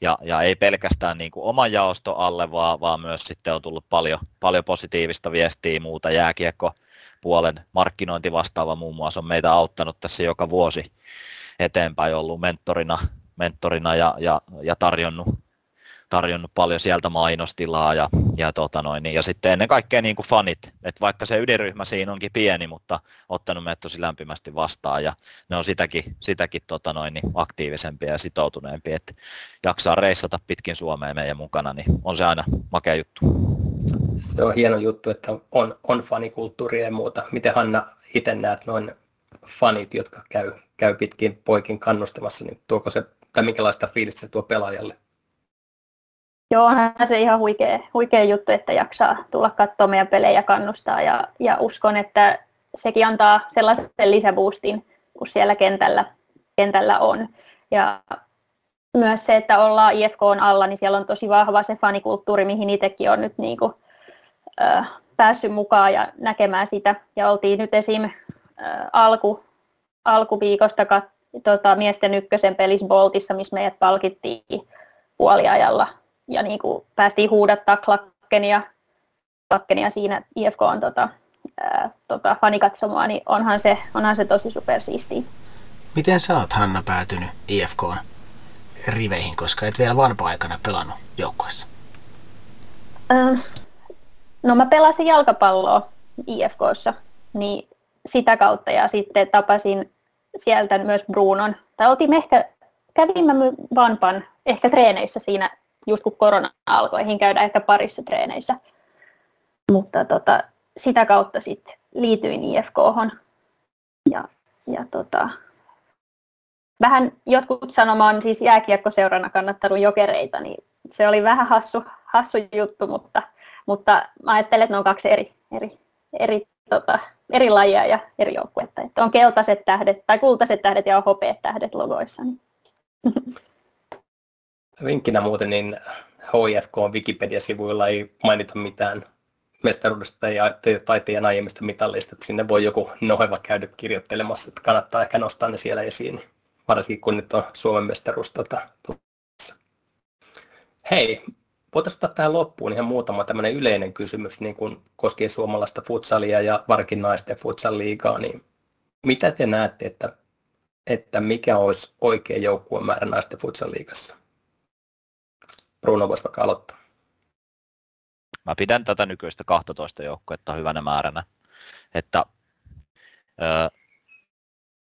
D: ja, ja ei pelkästään niin oman jaosto alle, vaan, vaan myös sitten on tullut paljon, paljon positiivista viestiä muuta jääkiekko puolen markkinointivastaava muun muassa on meitä auttanut tässä joka vuosi eteenpäin ollut mentorina, mentorina ja, ja, ja tarjonnut, tarjonnut paljon sieltä mainostilaa ja, ja, tota noin, niin, ja sitten ennen kaikkea niin kuin fanit, että vaikka se ydinryhmä siinä onkin pieni, mutta ottanut meidät tosi lämpimästi vastaan ja ne on sitäkin, sitäkin tota noin, niin aktiivisempia ja sitoutuneempia, että jaksaa reissata pitkin Suomea meidän mukana, niin on se aina makea juttu.
B: Se on hieno juttu, että on, on fanikulttuuria ja muuta. Miten Hanna itse näet noin fanit, jotka käy, käy pitkin poikin kannustamassa, niin tuoko se, tai minkälaista fiilistä se tuo pelaajalle?
E: Joo, onhan se ihan huikea, huikea juttu, että jaksaa tulla katsomaan meidän pelejä kannustaa ja, ja uskon, että sekin antaa sellaisen lisäboostin, kun siellä kentällä, kentällä on. Ja myös se, että ollaan IFK on alla, niin siellä on tosi vahva se fanikulttuuri, mihin itsekin on nyt niin kuin, äh, päässyt mukaan ja näkemään sitä. Ja oltiin nyt esim. Äh, alku, alkuviikosta kat- tota, miesten ykkösen pelissä Boltissa, missä meidät palkittiin puoliajalla ja niin kuin päästiin huudattaa klakkenia, klakkenia siinä IFK on tota, ää, tota, fanikatsomoa, niin onhan se, onhan se tosi supersiistiä.
C: Miten sä oot Hanna päätynyt IFK riveihin, koska et vielä vanpa-aikana pelannut joukkueessa?
E: No mä pelasin jalkapalloa IFKssa, niin sitä kautta ja sitten tapasin sieltä myös Brunon. Tai oltiin ehkä, kävimme Vanpan ehkä treeneissä siinä just kun korona alkoi, eihin käydä ehkä parissa treeneissä. Mutta tota, sitä kautta sitten liityin ifk ja, ja tota, vähän jotkut sanomaan siis jääkiekkoseurana kannattanut jokereita, niin se oli vähän hassu, hassu juttu, mutta, mutta mä ajattelen, että ne on kaksi eri, eri, eri, tota, eri lajia ja eri joukkuetta. Että on keltaiset tähdet tai kultaiset tähdet ja on hopeat tähdet logoissa. Niin.
B: Vinkkinä muuten, niin on Wikipedia-sivuilla ei mainita mitään mestaruudesta tai taiteen aiemmista mitallista, että sinne voi joku noheva käydä kirjoittelemassa, että kannattaa ehkä nostaa ne siellä esiin, varsinkin kun nyt on Suomen mestaruus tota, Hei, voitaisiin ottaa tähän loppuun ihan muutama tämmöinen yleinen kysymys niin kuin koskien suomalaista futsalia ja varkin naisten futsal-liigaa, niin mitä te näette, että, että mikä olisi oikea joukkuemäärä naisten futsal-liigassa? Bruno voisi vaikka aloittaa.
D: Mä pidän tätä nykyistä 12 joukkuetta hyvänä määränä. Että, ö,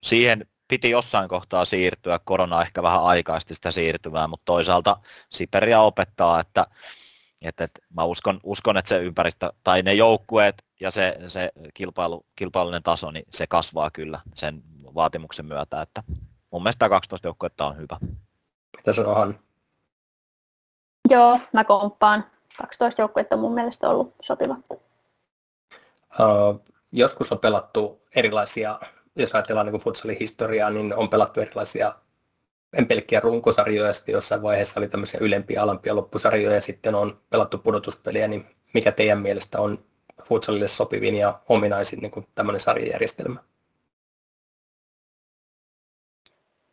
D: siihen piti jossain kohtaa siirtyä, korona ehkä vähän aikaisti sitä siirtymää, mutta toisaalta Siperia opettaa, että, että, että mä uskon, uskon, että se ympäristö tai ne joukkueet ja se, se kilpailu, kilpailullinen taso, niin se kasvaa kyllä sen vaatimuksen myötä, että mun mielestä 12 joukkuetta on hyvä.
B: Mitä Han?
E: Joo, mä komppaan. 12 joukkuetta on mun mielestä ollut sopiva.
B: Uh, joskus on pelattu erilaisia, jos ajatellaan niin futsalin historiaa, niin on pelattu erilaisia en pelkkiä runkosarjoja, sitten jossain vaiheessa oli tämmöisiä ylempiä, alampia loppusarjoja, ja sitten on pelattu pudotuspeliä, niin mikä teidän mielestä on futsalille sopivin ja ominaisin niin tämmöinen sarjajärjestelmä?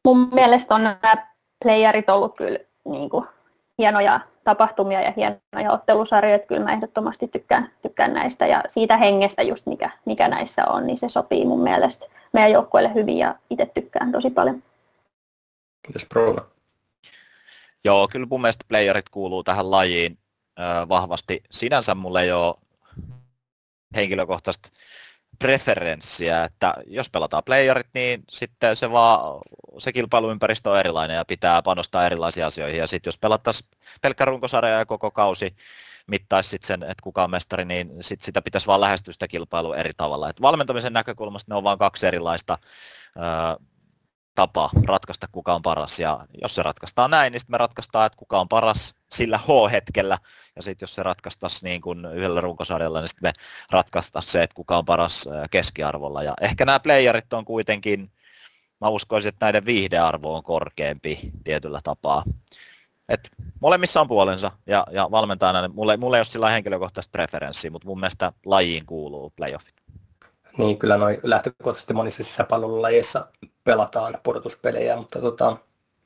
E: Mun mielestä on nämä playerit ollut kyllä niin kuin hienoja tapahtumia ja hienoja ottelusarjoja, että kyllä mä ehdottomasti tykkään, tykkään näistä ja siitä hengestä just mikä, mikä näissä on, niin se sopii mun mielestä meidän joukkueelle hyvin ja itse tykkään tosi paljon.
B: Mitäs Bruno?
D: Joo, kyllä mun mielestä playerit kuuluu tähän lajiin ö, vahvasti. Sinänsä mulle ei ole henkilökohtaista preferenssiä, että jos pelataan playerit, niin sitten se, vaan, se kilpailuympäristö on erilainen ja pitää panostaa erilaisiin asioihin. Ja sitten jos pelattaisiin pelkkä runkosarja ja koko kausi mittaisi sit sen, että kuka on mestari, niin sit sitä pitäisi vaan lähestyä sitä kilpailua eri tavalla. Et valmentamisen näkökulmasta ne on vain kaksi erilaista tapa ratkaista, kuka on paras. Ja jos se ratkaistaan näin, niin sitten me ratkaistaan, että kuka on paras sillä H-hetkellä. Ja sitten jos se ratkaistaisiin niin kuin yhdellä runkosarjalla, niin sitten me ratkaistaisiin se, että kuka on paras keskiarvolla. Ja ehkä nämä playerit on kuitenkin, mä uskoisin, että näiden viihdearvo on korkeampi tietyllä tapaa. Et molemmissa on puolensa ja, ja valmentajana, mulle, mulle ei ole sillä henkilökohtaista preferenssiä, mutta mun mielestä lajiin kuuluu playoffit.
B: Niin, kyllä noin lähtökohtaisesti monissa sisäpallolajeissa pelataan pudotuspelejä, mutta tota,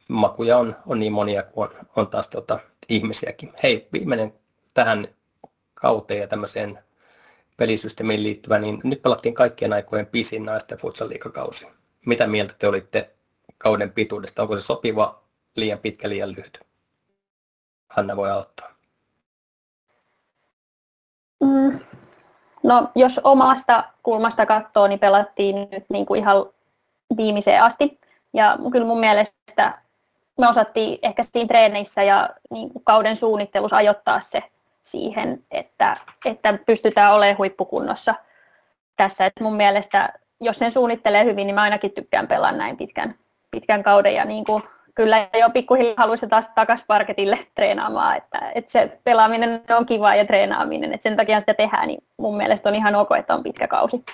B: makuja on, on niin monia kuin on, on taas tota, ihmisiäkin. Hei, viimeinen tähän kauteen ja tämmöiseen pelisysteemiin liittyvä, niin nyt pelattiin kaikkien aikojen pisin naisten futsal-liikakausi. Mitä mieltä te olitte kauden pituudesta? Onko se sopiva, liian pitkä, liian lyhyt? Hanna voi auttaa.
E: Mm. No, jos omasta kulmasta katsoo, niin pelattiin nyt niin kuin ihan viimeiseen asti. Ja kyllä mun mielestä me osattiin ehkä siinä treeneissä ja niin kuin kauden suunnittelussa ajoittaa se siihen, että, että pystytään olemaan huippukunnossa tässä. Et mun mielestä, jos sen suunnittelee hyvin, niin mä ainakin tykkään pelaa näin pitkän, pitkän kauden. Ja niin kuin, kyllä jo pikkuhiljaa haluaisin taas takaisin parketille treenaamaan. Että, että se pelaaminen on kiva ja treenaaminen, että sen takia sitä tehdään, niin mun mielestä on ihan ok, että on pitkä kausi.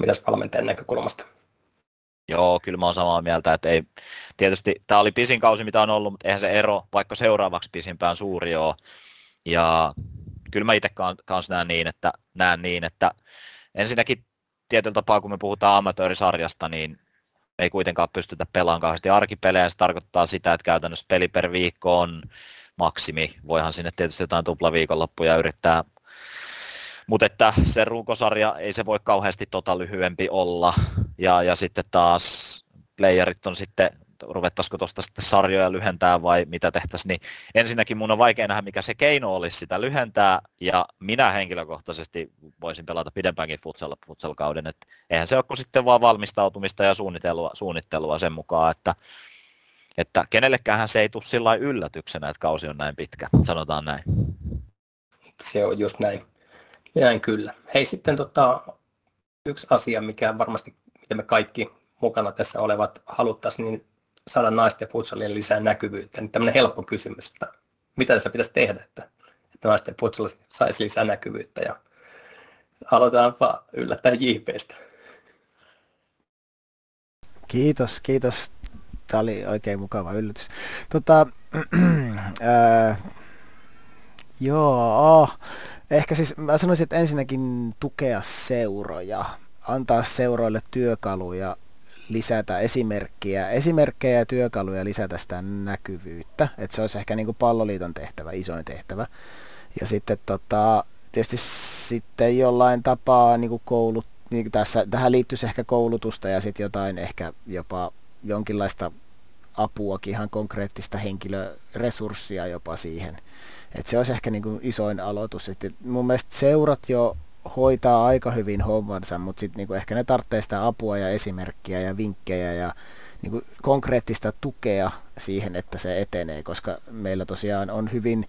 B: Mitäs valmentajan näkökulmasta?
D: Joo, kyllä mä oon samaa mieltä, että ei, tietysti tämä oli pisin kausi, mitä on ollut, mutta eihän se ero vaikka seuraavaksi pisimpään suuri ole. Ja kyllä mä itse kanssa näen niin, että, näen niin, että ensinnäkin tietyllä tapaa, kun me puhutaan amatöörisarjasta, niin ei kuitenkaan pystytä pelaamaan kauheasti arkipelejä. Se tarkoittaa sitä, että käytännössä peli per viikko on maksimi. Voihan sinne tietysti jotain tuplaviikonloppuja yrittää mutta että se runkosarja ei se voi kauheasti tota lyhyempi olla. Ja, ja sitten taas playerit on sitten, ruvettaisiko tuosta sitten sarjoja lyhentää vai mitä tehtäisiin, niin ensinnäkin mun on vaikea nähdä, mikä se keino olisi sitä lyhentää, ja minä henkilökohtaisesti voisin pelata pidempäänkin futsal, futsal-kauden, että eihän se ole sitten vaan valmistautumista ja suunnittelua, suunnittelua sen mukaan, että että kenellekään se ei tule sillä yllätyksenä, että kausi on näin pitkä, sanotaan näin.
B: Se on just näin. Näin kyllä. Hei sitten tota, yksi asia, mikä varmasti, mitä me kaikki mukana tässä olevat haluttaisiin, niin saada naisten futsalien lisää näkyvyyttä. Niin tämmöinen helppo kysymys, että mitä tässä pitäisi tehdä, että, että naisten futsal saisi lisää näkyvyyttä. Ja aloitetaanpa yllättäen JPstä.
C: Kiitos, kiitos. Tämä oli oikein mukava yllätys. Tota, äh, joo, Ehkä siis mä sanoisin, että ensinnäkin tukea seuroja, antaa seuroille työkaluja, lisätä esimerkkiä, esimerkkejä ja työkaluja lisätä sitä näkyvyyttä. Että se olisi ehkä niin kuin palloliiton tehtävä, isoin tehtävä. Ja sitten tota, tietysti sitten jollain tapaa niin kuin koulut, niin tässä, tähän liittyisi ehkä koulutusta ja sitten jotain ehkä jopa jonkinlaista apuakin, ihan konkreettista henkilöresurssia jopa siihen – et se olisi ehkä niin kuin isoin aloitus. Sitten mun mielestä seurat jo hoitaa aika hyvin hommansa, mutta sitten niin ehkä ne tarvitsee sitä apua ja esimerkkiä ja vinkkejä ja niin kuin konkreettista tukea siihen, että se etenee, koska meillä tosiaan on hyvin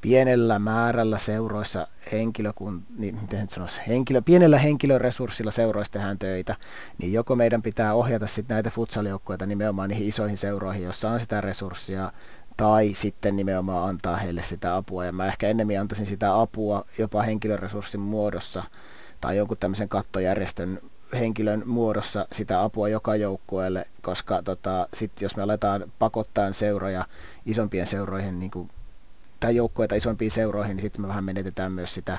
C: pienellä määrällä seuroissa henkilökun, niin miten nyt sanoisi, henkilö, pienellä henkilöresurssilla seuroissa tehdään töitä, niin joko meidän pitää ohjata sitten näitä futsaljoukkoita nimenomaan niihin isoihin seuroihin, joissa on sitä resurssia, tai sitten nimenomaan antaa heille sitä apua. Ja mä ehkä ennemmin antaisin sitä apua jopa henkilöresurssin muodossa tai jonkun tämmöisen kattojärjestön henkilön muodossa sitä apua joka joukkueelle, koska tota, sit jos me aletaan pakottaa seuroja isompien seuroihin niin kuin, tai joukkueita isompiin seuroihin, niin sitten me vähän menetetään myös sitä,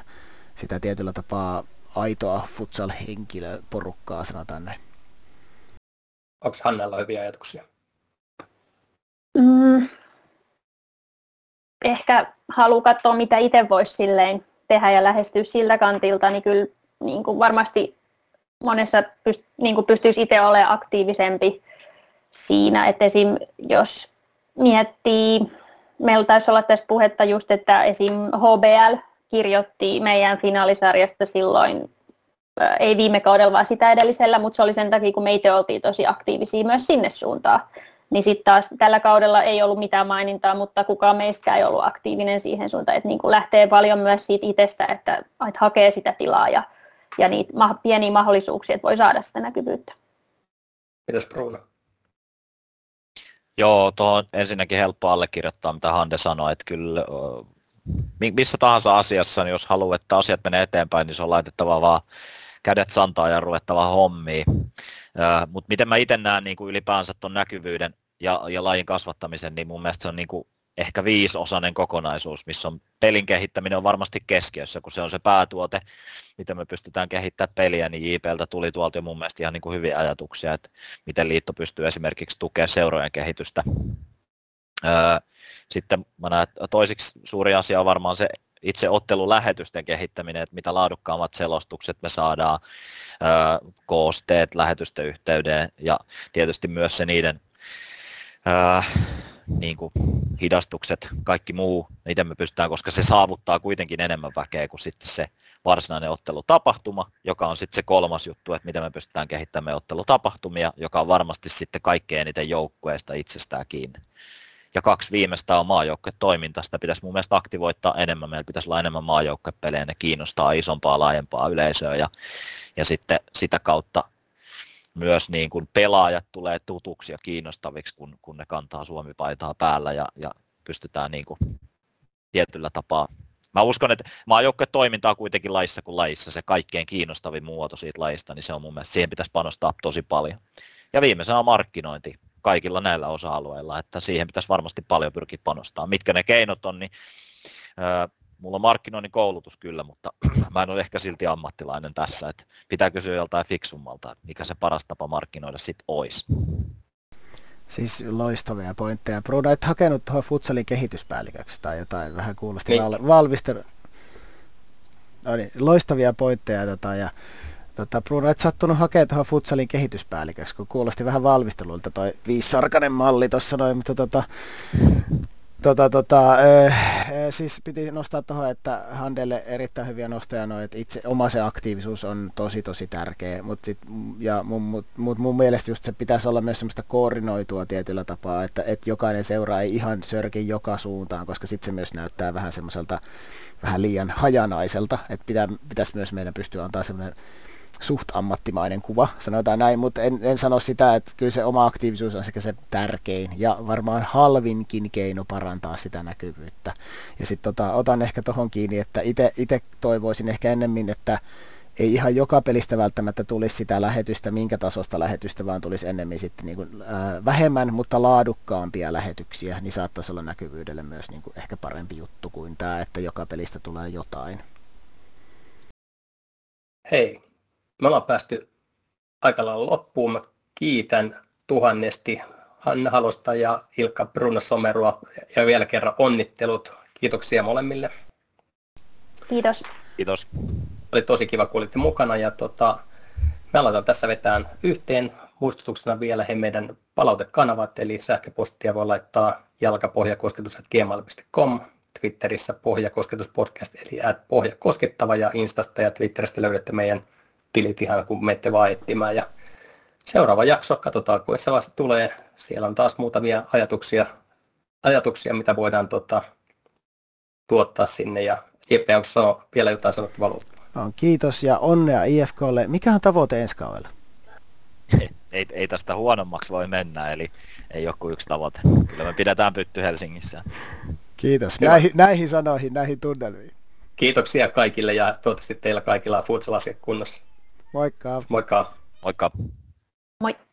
C: sitä tietyllä tapaa aitoa futsal-henkilöporukkaa, sanotaan näin.
B: Onko Hannella hyviä ajatuksia?
E: Mm, ehkä haluaa katsoa, mitä itse voisi silleen tehdä ja lähestyä siltä kantilta, niin kyllä niin kuin varmasti monessa pyst, niin kuin pystyisi itse olemaan aktiivisempi siinä, että esim. jos miettii, meillä taisi olla tästä puhetta just, että esim. HBL kirjoitti meidän finaalisarjasta silloin, ei viime kaudella, vaan sitä edellisellä, mutta se oli sen takia, kun me itse oltiin tosi aktiivisia myös sinne suuntaan. Niin sitten taas tällä kaudella ei ollut mitään mainintaa, mutta kukaan meistä ei ollut aktiivinen siihen suuntaan, että niin kuin lähtee paljon myös siitä itsestä, että, että hakee sitä tilaa ja, ja niitä pieniä mahdollisuuksia, että voi saada sitä näkyvyyttä.
B: Mitäs Bruno?
D: Joo, tuohon ensinnäkin helppo allekirjoittaa, mitä Hande sanoi, että kyllä missä tahansa asiassa, niin jos haluaa, että asiat menee eteenpäin, niin se on laitettava vaan kädet santaa ja ruvettava hommiin. Mutta miten mä itse näen niin kuin ylipäänsä tuon näkyvyyden ja, ja lajin kasvattamisen, niin mun mielestä se on niin kuin ehkä viisosainen kokonaisuus, missä on pelin kehittäminen on varmasti keskiössä, kun se on se päätuote, miten me pystytään kehittämään peliä, niin JPltä tuli tuolta jo mun mielestä ihan niin kuin hyviä ajatuksia, että miten liitto pystyy esimerkiksi tukemaan seurojen kehitystä. Sitten mä näen, että toisiksi suuri asia on varmaan se itse ottelulähetysten kehittäminen, että mitä laadukkaammat selostukset me saadaan, koosteet lähetysten yhteyteen ja tietysti myös se niiden niin kuin hidastukset, kaikki muu, miten me pystytään, koska se saavuttaa kuitenkin enemmän väkeä kuin sitten se varsinainen ottelutapahtuma, joka on sitten se kolmas juttu, että miten me pystytään kehittämään ottelutapahtumia, joka on varmasti sitten kaikkein eniten joukkueesta itsestään kiinni. Ja kaksi viimeistä on maajoukkuetoiminta, sitä pitäisi mun mielestä aktivoittaa enemmän, meillä pitäisi olla enemmän maajoukkuepelejä, ne kiinnostaa isompaa, laajempaa yleisöä. Ja, ja sitten sitä kautta myös niin kuin pelaajat tulee tutuksi ja kiinnostaviksi, kun, kun ne kantaa Suomi-paitaa päällä ja, ja pystytään niin kuin tietyllä tapaa. Mä uskon, että toiminta on kuitenkin laissa kuin laissa se kaikkein kiinnostavin muoto siitä laista, niin se on mun mielestä, siihen pitäisi panostaa tosi paljon. Ja viimeisenä on markkinointi kaikilla näillä osa-alueilla, että siihen pitäisi varmasti paljon pyrkiä panostaa. Mitkä ne keinot on, niin mulla on markkinoinnin koulutus kyllä, mutta mä en ole ehkä silti ammattilainen tässä, että pitää kysyä joltain fiksummalta, mikä se paras tapa markkinoida sitten olisi.
C: Siis loistavia pointteja. Bruno, et hakenut tuohon futsalin kehityspäälliköksi tai jotain, vähän kuulosti niin. val- valmistelu. No niin, loistavia pointteja tota, ja tota, Bruno, et sattunut hakemaan tuohon futsalin kehityspäälliköksi, kun kuulosti vähän valmistelulta toi viissarkainen malli tuossa noin, mutta tota, Tota, tota, äh, siis piti nostaa tuohon, että Handelle erittäin hyviä nostoja noin, että itse oma se aktiivisuus on tosi tosi tärkeä, mutta sit, ja mun, mut, mut mun mielestä just se pitäisi olla myös semmoista koordinoitua tietyllä tapaa, että, että jokainen seuraa ei ihan sörki joka suuntaan, koska sitten se myös näyttää vähän semmoiselta vähän liian hajanaiselta, että pitää, pitäisi myös meidän pystyä antaa semmoinen suht ammattimainen kuva, sanotaan näin, mutta en, en sano sitä, että kyllä se oma aktiivisuus on sekä se tärkein ja varmaan halvinkin keino parantaa sitä näkyvyyttä. Ja sitten tota, otan ehkä tuohon kiinni, että itse toivoisin ehkä ennemmin, että ei ihan joka pelistä välttämättä tulisi sitä lähetystä, minkä tasosta lähetystä, vaan tulisi ennemmin sitten niin kuin, ää, vähemmän, mutta laadukkaampia lähetyksiä, niin saattaisi olla näkyvyydelle myös niin kuin ehkä parempi juttu kuin tämä, että joka pelistä tulee jotain.
B: Hei, me ollaan päästy aika lailla loppuun. Mä kiitän tuhannesti Hanna Halosta ja Ilkka Bruno Somerua ja vielä kerran onnittelut. Kiitoksia molemmille.
E: Kiitos.
D: Kiitos.
B: Oli tosi kiva, kun olitte mukana ja tota, me aletaan tässä vetään yhteen muistutuksena vielä he meidän palautekanavat, eli sähköpostia voi laittaa jalkapohjakosketus.gmail.com, Twitterissä pohjakosketuspodcast, eli at pohjakoskettava ja Instasta ja Twitteristä löydätte meidän tilit ihan kun menette vaan etsimään. Ja seuraava jakso, katsotaan kun se vasta tulee. Siellä on taas muutamia ajatuksia, ajatuksia mitä voidaan tota, tuottaa sinne. Ja Jeppe, onko sano, vielä jotain sanottavaa
C: on, Kiitos ja onnea IFKlle. Mikä on tavoite ensi kaudella?
D: Ei, ei, tästä huonommaksi voi mennä, eli ei ole kuin yksi tavoite. Kyllä me pidetään pytty Helsingissä.
C: Kiitos. Näihin, näihin sanoihin, näihin tunnelmiin.
B: Kiitoksia kaikille ja toivottavasti teillä kaikilla on futsal kunnossa.
C: Moikka.
B: Moikka.
D: Moikka.
E: Moi.